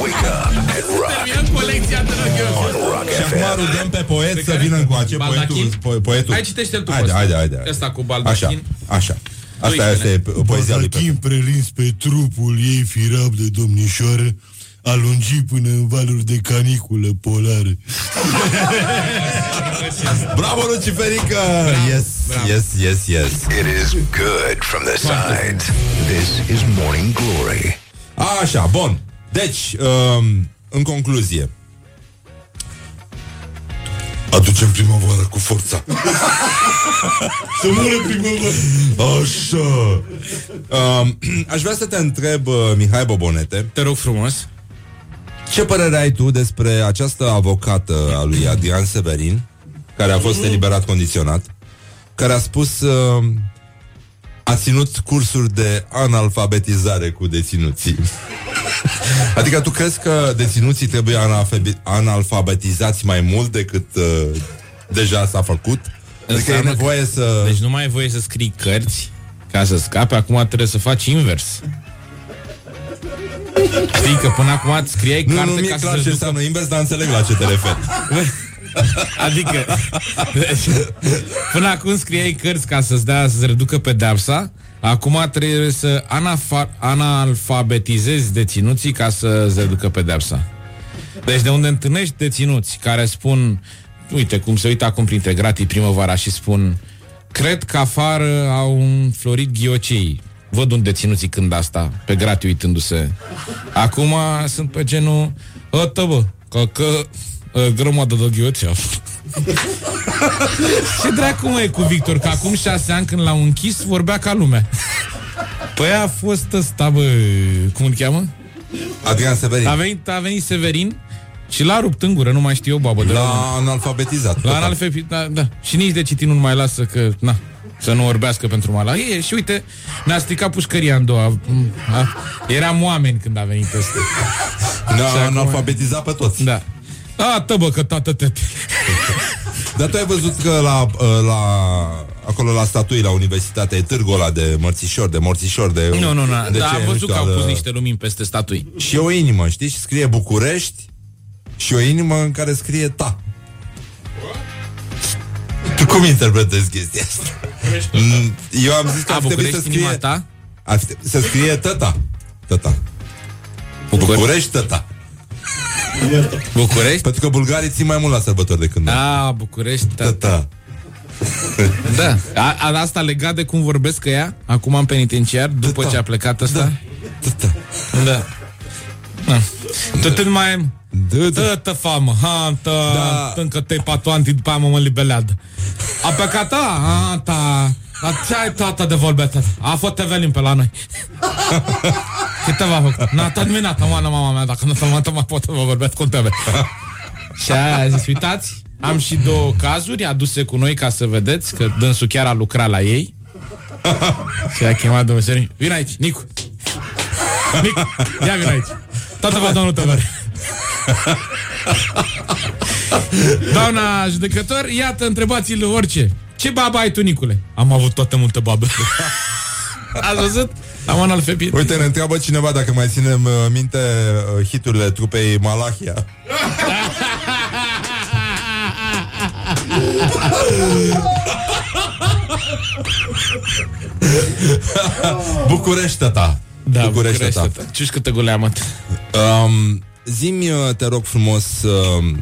Wake up and rock Terminăm colecția, te rog eu on Rock Și acum FM. rugăm pe poet Pe să care? vină încoace Baldachin? poetul, po- poetul. Hai, citește-l tu pe Haide, ăsta. haide, haide, haide. Ăsta cu Așa, baldachin. așa Asta Uite-ne. este po- poezia lui Petre. prelins pe trupul ei firav de domnișoară, alungi până în valuri de caniculă polară. Bravo, Luciferică! Yes, yes, yes, yes It is good from the sides. This is Morning Glory. Așa, bun Deci, um, în concluzie Aducem primăvara cu forța. Să mură primăvara. Așa um, Aș vrea să te întreb, uh, Mihai Bobonete Te rog frumos Ce părere ai tu despre această avocată a lui Adrian Severin Care a fost eliberat condiționat Care a spus uh, A ținut cursuri de analfabetizare cu deținuții Adică tu crezi că deținuții trebuie analfabe- analfabetizați mai mult decât uh, deja s-a făcut? Adică e Înseamnă că- nevoie să... Deci nu mai ai voie să scrii cărți ca să scape, acum trebuie să faci invers. Știi că până acum îți scriai nu, carte nu mi-e ca clar să ce se ducă... înseamnă. Invers, dar înțeleg la ce te referi. Adică deci, Până acum scriai cărți ca să-ți dea să-ți reducă pedepsa Acum trebuie să anafa- analfabetizezi deținuții ca să-ți reducă pedepsa Deci de unde întâlnești deținuți care spun Uite cum se uită acum printre gratii primăvara și spun Cred că afară au înflorit ghiocei Văd un deținuții când asta Pe gratii uitându-se Acum sunt pe genul Ătă bă, Că, că uh, grămadă de ghioția. Ce dracu mă e cu Victor? Că acum șase ani când l-au închis vorbea ca lumea. Păi a fost ăsta, bă, cum îl cheamă? Adrian Severin. A venit, a venit Severin și l-a rupt în gură, nu mai știu eu, babă. de L-a la- analfabetizat. La analfabet, da, da. Și nici de citit nu mai lasă că, na, să nu orbească pentru mala. E, și uite, ne-a stricat pușcăria în două. A, a, eram oameni când a venit ăsta. Ne-a Și acum- analfabetizat pe toți. Da. A, tăbă, că tată tete. Dar tu ai văzut că la, la acolo la statui la universitate e târgul ăla de mărțișor, de morțișor, de... Nu, nu, nu. de Dar ce, am nu văzut știu, că au al- pus niște lumini peste statui. Și o inimă, știi? Și scrie București și o inimă în care scrie ta. Tu cum interpretezi chestia asta? Mm, Eu am zis că A, ar trebui să București, inima scrie... ta? Ar fi, să scrie tăta. Tăta. București tăta. București? Pentru că bulgarii țin mai mult la sărbători decât noi. A, București, da. Tăta. Da. A, a, asta legat de cum vorbesc că ea, acum în penitenciar, după Da. ce a plecat ăsta? Da. Da. Da. Tot mai... Tătă famă, ha, tă, Da. încă te patoanti după aia mă mă libeleadă. A plecat, a, a, ta, dar ce ai tata de vorbe, tata? A fost Evelin pe la noi. Câte v-a făcut? N-a terminat, mă, mama mea, dacă nu te mă mai pot să vă vorbesc cu tebe. Și aia a zis, uitați, am și două cazuri aduse cu noi ca să vedeți că dânsul chiar a lucrat la ei. Și a chemat domnul Serin, vin aici, Nicu. Nicu, ia vin aici. Tată va domnul Tăvăr. Doamna judecător, iată, întrebați-l orice. Ce babă ai tu, Nicule? Am avut toată multă babă. Ați văzut? Am analfabet. Uite, ne întreabă cineva dacă mai ținem uh, minte uh, hiturile trupei Malahia. București ta. Da, București ta. București. Ce câtă guleamă. Um, zimi, uh, te rog frumos, uh,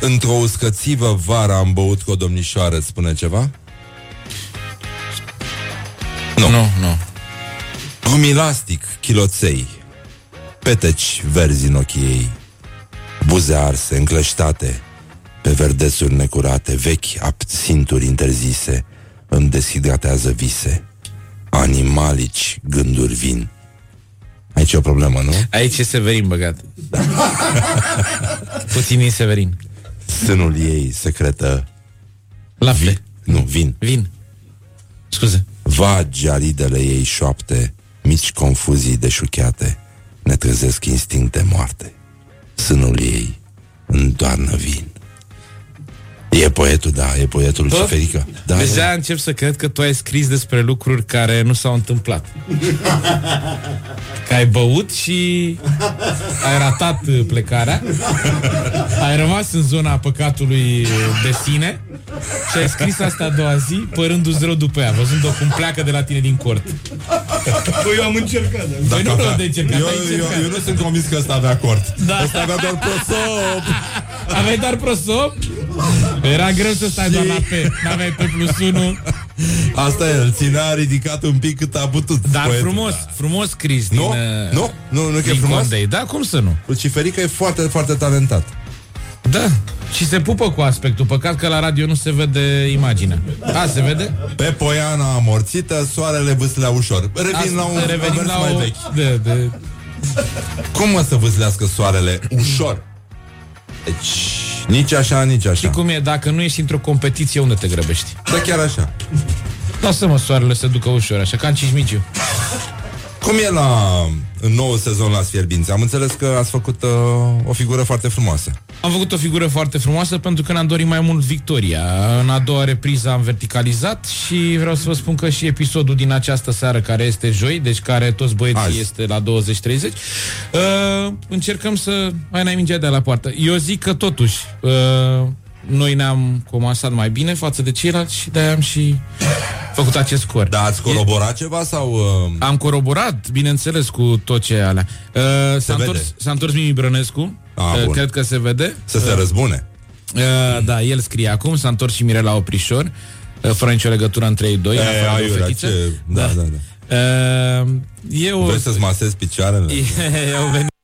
într-o uscățivă vară am băut cu o domnișoară, îți spune ceva? Nu, nu. nu. Gumilastic, chiloței, peteci verzi în ochii ei, buze arse, încleștate, pe verdețuri necurate, vechi abținturi interzise, îmi deshidratează vise, animalici gânduri vin. Aici e o problemă, nu? Aici e Severin băgat. Puțin e Severin. Sânul ei secretă Lapte. Nu, vin. Vin. Scuze. Vagi aridele ei șoapte, mici confuzii deșucheate, ne trezesc instincte moarte. Sânul ei întoarnă vin. E poetul, da, e poetul Ciferică. Da, Deja da. încep să cred că tu ai scris despre lucruri care nu s-au întâmplat. Că ai băut și ai ratat uh, plecarea, ai rămas în zona păcatului de sine și ai scris asta a doua zi, părându-ți rău după ea, văzând-o cum pleacă de la tine din cort. Păi eu am încercat. dar- Păi nu rău de încercat, eu, ai eu, încercat. eu, nu sunt convins că ăsta avea acord. Da. Ăsta avea doar prosop. Aveai doar prosop? Era greu să stai doar la P. N-aveai P plus 1. Asta e, îl ținea ridicat un pic cât a putut. Dar poetul. frumos, frumos scris Nu? din, uh, Nu? Nu, nu că e din frumos? Condei. Da, cum să nu? Luciferica e foarte, foarte talentat. Da. Și se pupă cu aspectul. Păcat că la radio nu se vede imaginea. A, se vede? Pe poiana amorțită, soarele vâslea ușor. Revin Asta- la un revenim vers la mai o... vechi. De, de... Cum mă să vâslească soarele ușor? Deci, nici așa, nici așa. Și cum e, dacă nu ești într-o competiție, unde te grăbești? Da, chiar așa. Lasă-mă soarele să ducă ușor, așa, ca în Cismiciu. Cum e la în nou sezon la Sfierbinți? Am înțeles că ați făcut uh, o figură foarte frumoasă. Am făcut o figură foarte frumoasă pentru că ne-am dorit mai mult victoria. În a doua repriză am verticalizat și vreau să vă spun că și episodul din această seară, care este joi, deci care toți băieții Azi. este la 20-30, uh, încercăm să... Mai n-ai mingea de la poartă. Eu zic că totuși uh, noi ne-am comasat mai bine față de ceilalți și de-aia am și făcut acest scor. Da, ați coroborat ceva sau... Uh... Am coroborat, bineînțeles, cu tot ce e alea. Uh, s-a, vede. întors, s-a întors Mimi Brănescu. Ah, uh, bun. cred că se vede. Să se răzbune. Uh, da, el scrie acum, s-a întors și Mirela Oprișor, uh, fără nicio legătură între ei doi. E, în afară de o aiurea, fetiță. ce... Da, da, da. Uh, eu... Vrei să-ți masezi picioarele? eu venit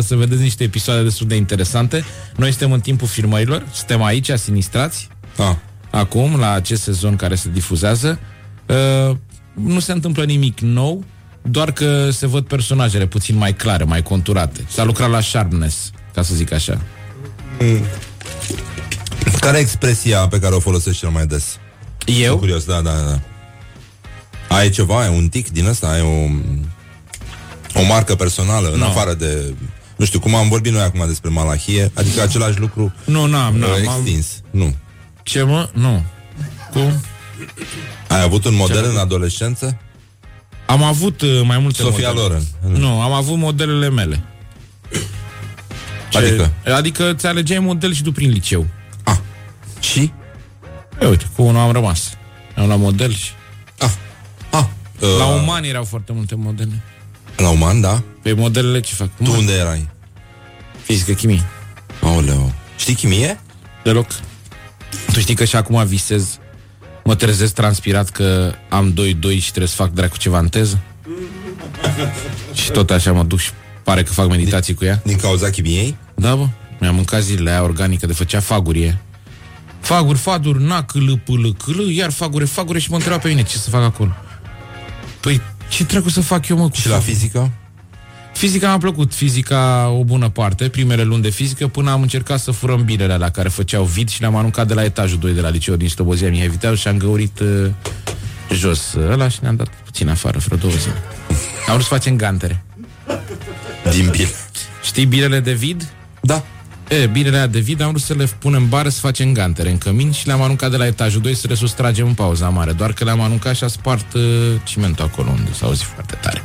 o să vedeți niște episoade destul de interesante. Noi suntem în timpul filmărilor, suntem aici, sinistrați, Ah. acum, la acest sezon care se difuzează. Uh, nu se întâmplă nimic nou, doar că se văd personajele puțin mai clare, mai conturate. S-a lucrat la sharpness, ca să zic așa. Care e expresia pe care o folosești cel mai des? Eu? Sunt curios, da, da, da. Ai ceva, ai un tic din ăsta, ai o, o marcă personală, în Nu. afară de... Nu știu, cum am vorbit noi acum despre malahie, adică același lucru Nu, n-am, uh, n-am. am- extins. Nu. Ce mă? Nu. Cum? Ai avut un model Ce? în adolescență? Am avut uh, mai multe Sofia modele. Loren. Nu, am avut modelele mele. Adică? Adică ți alegeai model și tu prin liceu. Și? E, uite, cu unul am rămas. Am la model și... Ah, La uh, uman erau foarte multe modele. La uman, da? Pe modelele ce fac? Tu unde erai? Fizică, chimie. Aoleu. Știi chimie? Deloc. Tu știi că și acum visez Mă trezesc transpirat că am 2-2 și trebuie să fac dracu ceva în teză Și tot așa mă duc și pare că fac meditații cu ea Din cauza chimiei? Da, bă Mi-am mâncat zilele aia organică de făcea fagurie Faguri, faduri, na, câlă, pâlă, câlă Iar fagure, fagure și mă întreba pe mine ce să fac acolo Păi, ce trecu să fac eu, mă? Cu Și la fizică? Fizica mi-a plăcut, fizica o bună parte, primele luni de fizică, până am încercat să furăm bilele la care făceau vid și le-am aruncat de la etajul 2 de la liceu din Slobozia Mihai Viteau și am găurit uh, jos uh, ăla și ne-am dat puțin afară, vreo două zile. Am vrut să facem gantere. Din bile. Știi bilele de vid? Da. E, bilele alea de vid am vrut să le punem în bară să facem gantere în cămin și le-am aruncat de la etajul 2 să le sustragem în pauza mare. Doar că le-am aruncat și a spart uh, cimentul acolo unde s-a auzit foarte tare.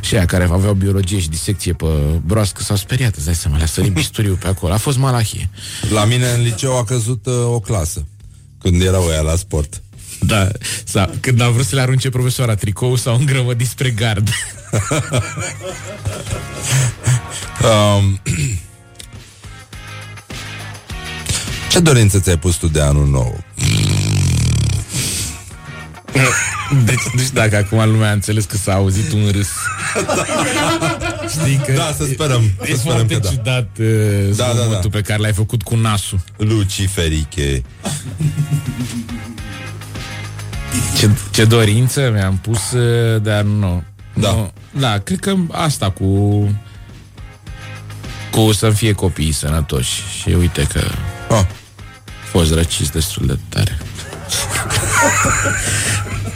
Și aia care aveau biologie și disecție pe broască s-au speriat, îți dai seama, le-a sărit bisturiu pe acolo. A fost malahie. La mine în liceu a căzut uh, o clasă Când erau ăia la sport Da, sau când a vrut să le arunce profesoara tricou sau îngrămădit spre gard. um, Ce dorință ți-ai pus tu de anul nou? Deci, nu știu dacă acum lumea a înțeles că s-a auzit un râs. Știi că Da, să sperăm, E, să e sperăm foarte că da. ciudat uh, Da, da, zgomotul da. pe care l-ai făcut cu nasul. Luciferiche Ce, ce dorință mi-am pus uh, de anul nou. Da. Nu, da, cred că asta cu cu să fie copiii sănătoși. Și uite că ah. Fost răciți destul de tare.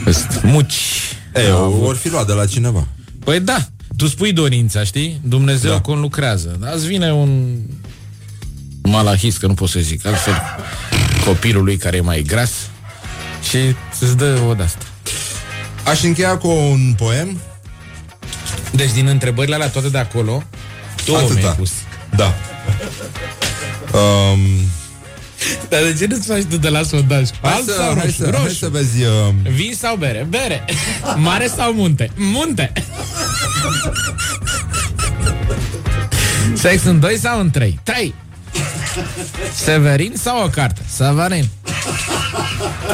Sunt muci. Ei, o, vor fi luat de la cineva Păi da, tu spui dorința, știi? Dumnezeu da. conlucrează. Dar îți vine un malahist, că nu pot să zic altfel, copilul lui care e mai gras și îți dă o de-asta. Aș încheia cu un poem Deci din întrebările alea toate de acolo, două Atâta. mi-ai pus. Da um, Dar de ce nu-ți faci tu de la sondaj? hai, Alb să, sau hai, roșu? să, hai roșu. să vezi uh, Vin sau bere? Bere. Mare sau munte? Munte. Sex în 2 sau în 3? 3. Severin sau o carte? Severin.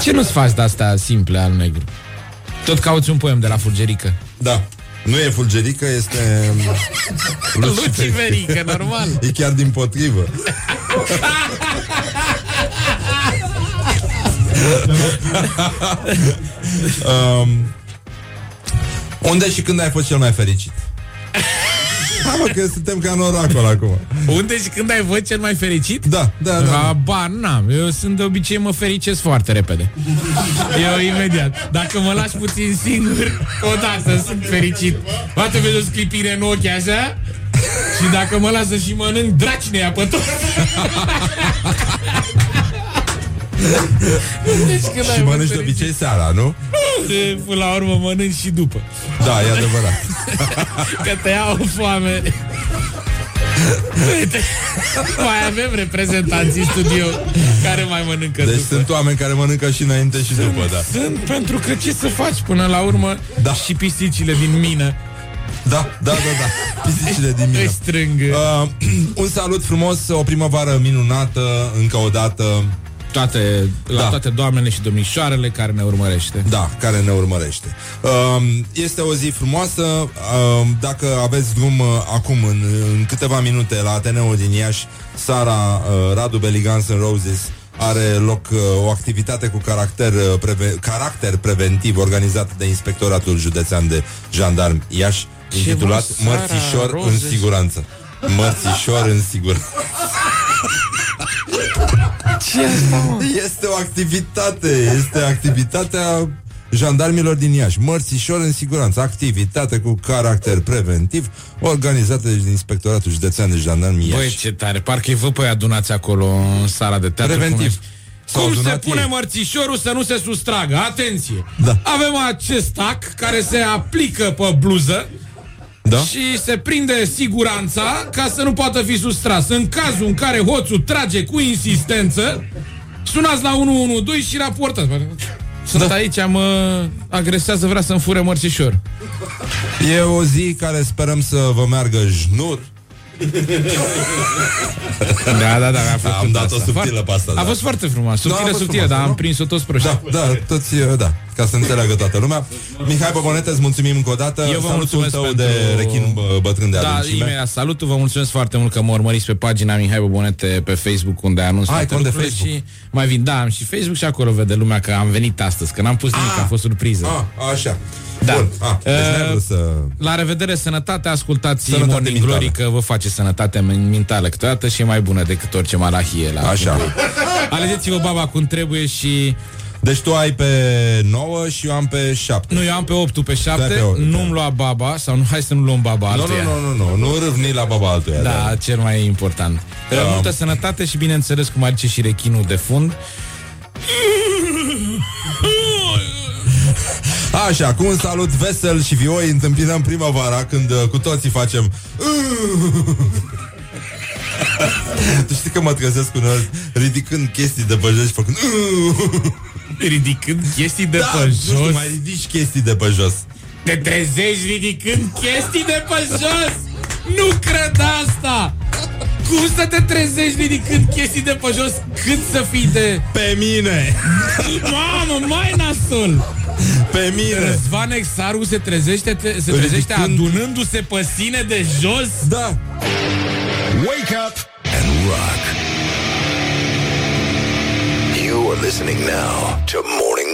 Ce nu-ți faci de asta simple al negru? Tot cauți un poem de la Fulgerică. Da Nu e fulgerică, este Luciferică, normal. E chiar din potrivă um, Unde și când ai fost cel mai fericit? Hai mă, că suntem ca în oracol acum Unde și când ai văzut cel mai fericit? Da, da, da. Ba, n-am. Eu sunt de obicei mă fericesc foarte repede. Eu imediat. Dacă mă lași puțin singur, odată sunt fericit. Poate vezi o sclipire în ochi așa și dacă mă lasă și mănânc, draci ne ia pe tot. Deci când Și ai mănânci fost de obicei seara, nu? fericit, Până la urmă mănânci și după. Da, e adevărat Că te ia o foame. Uite, mai avem reprezentanții în studio care mai mănâncă Deci după. sunt oameni care mănâncă și înainte și după, da Sunt pentru că ce să faci până la urmă Da. și pisicile din mină Da, da, da, da Pisicile din îi mine strâng. uh, Un salut frumos, o primăvară minunată Încă o dată toate, la Da. toate doamnele și domnișoarele care ne urmărește. Da, care ne urmărește. Um, este o zi frumoasă. Um, dacă aveți drum uh, acum, în, în câteva minute, la Ateneul din Iași, Sara uh, Radu Beligans în Roses are loc uh, o activitate cu caracter, uh, preve- caracter preventiv organizată de Inspectoratul Județean de Jandarmi Iași, Ce, intitulat mă, Sara Mărțișor în Roses? siguranță. Mărțișor în siguranță. Ce asta, mă? Este o activitate, este activitatea jandarmilor din Iași. Mărțișor în siguranță, activitate cu caracter preventiv, organizată de Inspectoratul Județean de Jandarmi Iași. Băi, ce tare, parcă-i vă pe adunați acolo în sala de teatru. Preventiv. Cum, S-au cum se adunat pune ei. mărțișorul să nu se sustragă? Atenție! Da. Avem acest tac care se aplică pe bluză Da? și se prinde siguranța ca să nu poată fi sustras. În cazul în care hoțul trage cu insistență, sunați la 112 și raportați. Sunt da. aici, mă agresează, vrea să-mi fure mărțișor. E o zi care sperăm să vă meargă jnur. Da, da, da, a făcut Am dat-o asta. subtilă Foarte- pe asta, A da. fost foarte frumos, Da, a subtilă, fost subtilă, frumos, dar nu? am prins-o toți proști. Da, da, toți, uh, da, ca să înțeleagă toată lumea. Mihai Bobonete, îți mulțumim încă o dată. Eu vă Salutul mulțumesc tău pentru... de rechin bă, bătrân de Da, adâncime. imediat, salutul, vă mulțumesc foarte mult că mă urmăriți pe pagina Mihai Bobonete pe Facebook unde anunț Ai toate cont de lucrurile Facebook? și mai vin, da, am și Facebook și acolo vede lumea că am venit astăzi, că n-am pus nimic, a fost surpriză. Ah, așa. Da. Bun. Ah, deci n-ai Uh, vrut să... La revedere, sănătate, ascultați Sănătate Morning mentală. Glory că vă face sănătate mentală câteodată și e mai bună decât orice malahie la Așa. Alegeți-vă baba cum trebuie și Deci tu ai pe 9 și eu am pe 7. nu, eu am pe 8 tu pe 7, pe opt, nu-mi lua baba sau nu, hai să nu luăm baba Nu, altuia. nu, nu, nu, nu, nu râvni la baba altuia. Da, cel mai important. Da. Multă sănătate și bineînțeles cum are și rechinul de fund. Așa, cu un salut vesel și vioi întâmpinăm primăvara când uh, cu toții facem Tu știi că mă trezesc uneori ridicând chestii de pe jos și făcând Ridicând chestii de da, pe nu știu, jos. mai ridici chestii de pe jos Te trezești ridicând chestii de pe jos? Nu cred asta! Cum să te trezești ridicând chestii de pe jos cât să fii de... Pe mine! Mamă, mai nasol! Pe mine! Răzvan Exaru se trezește, te, se trezește Ridicând- adunându-se pe sine de jos? Da! Wake up and rock. You are listening now to Morning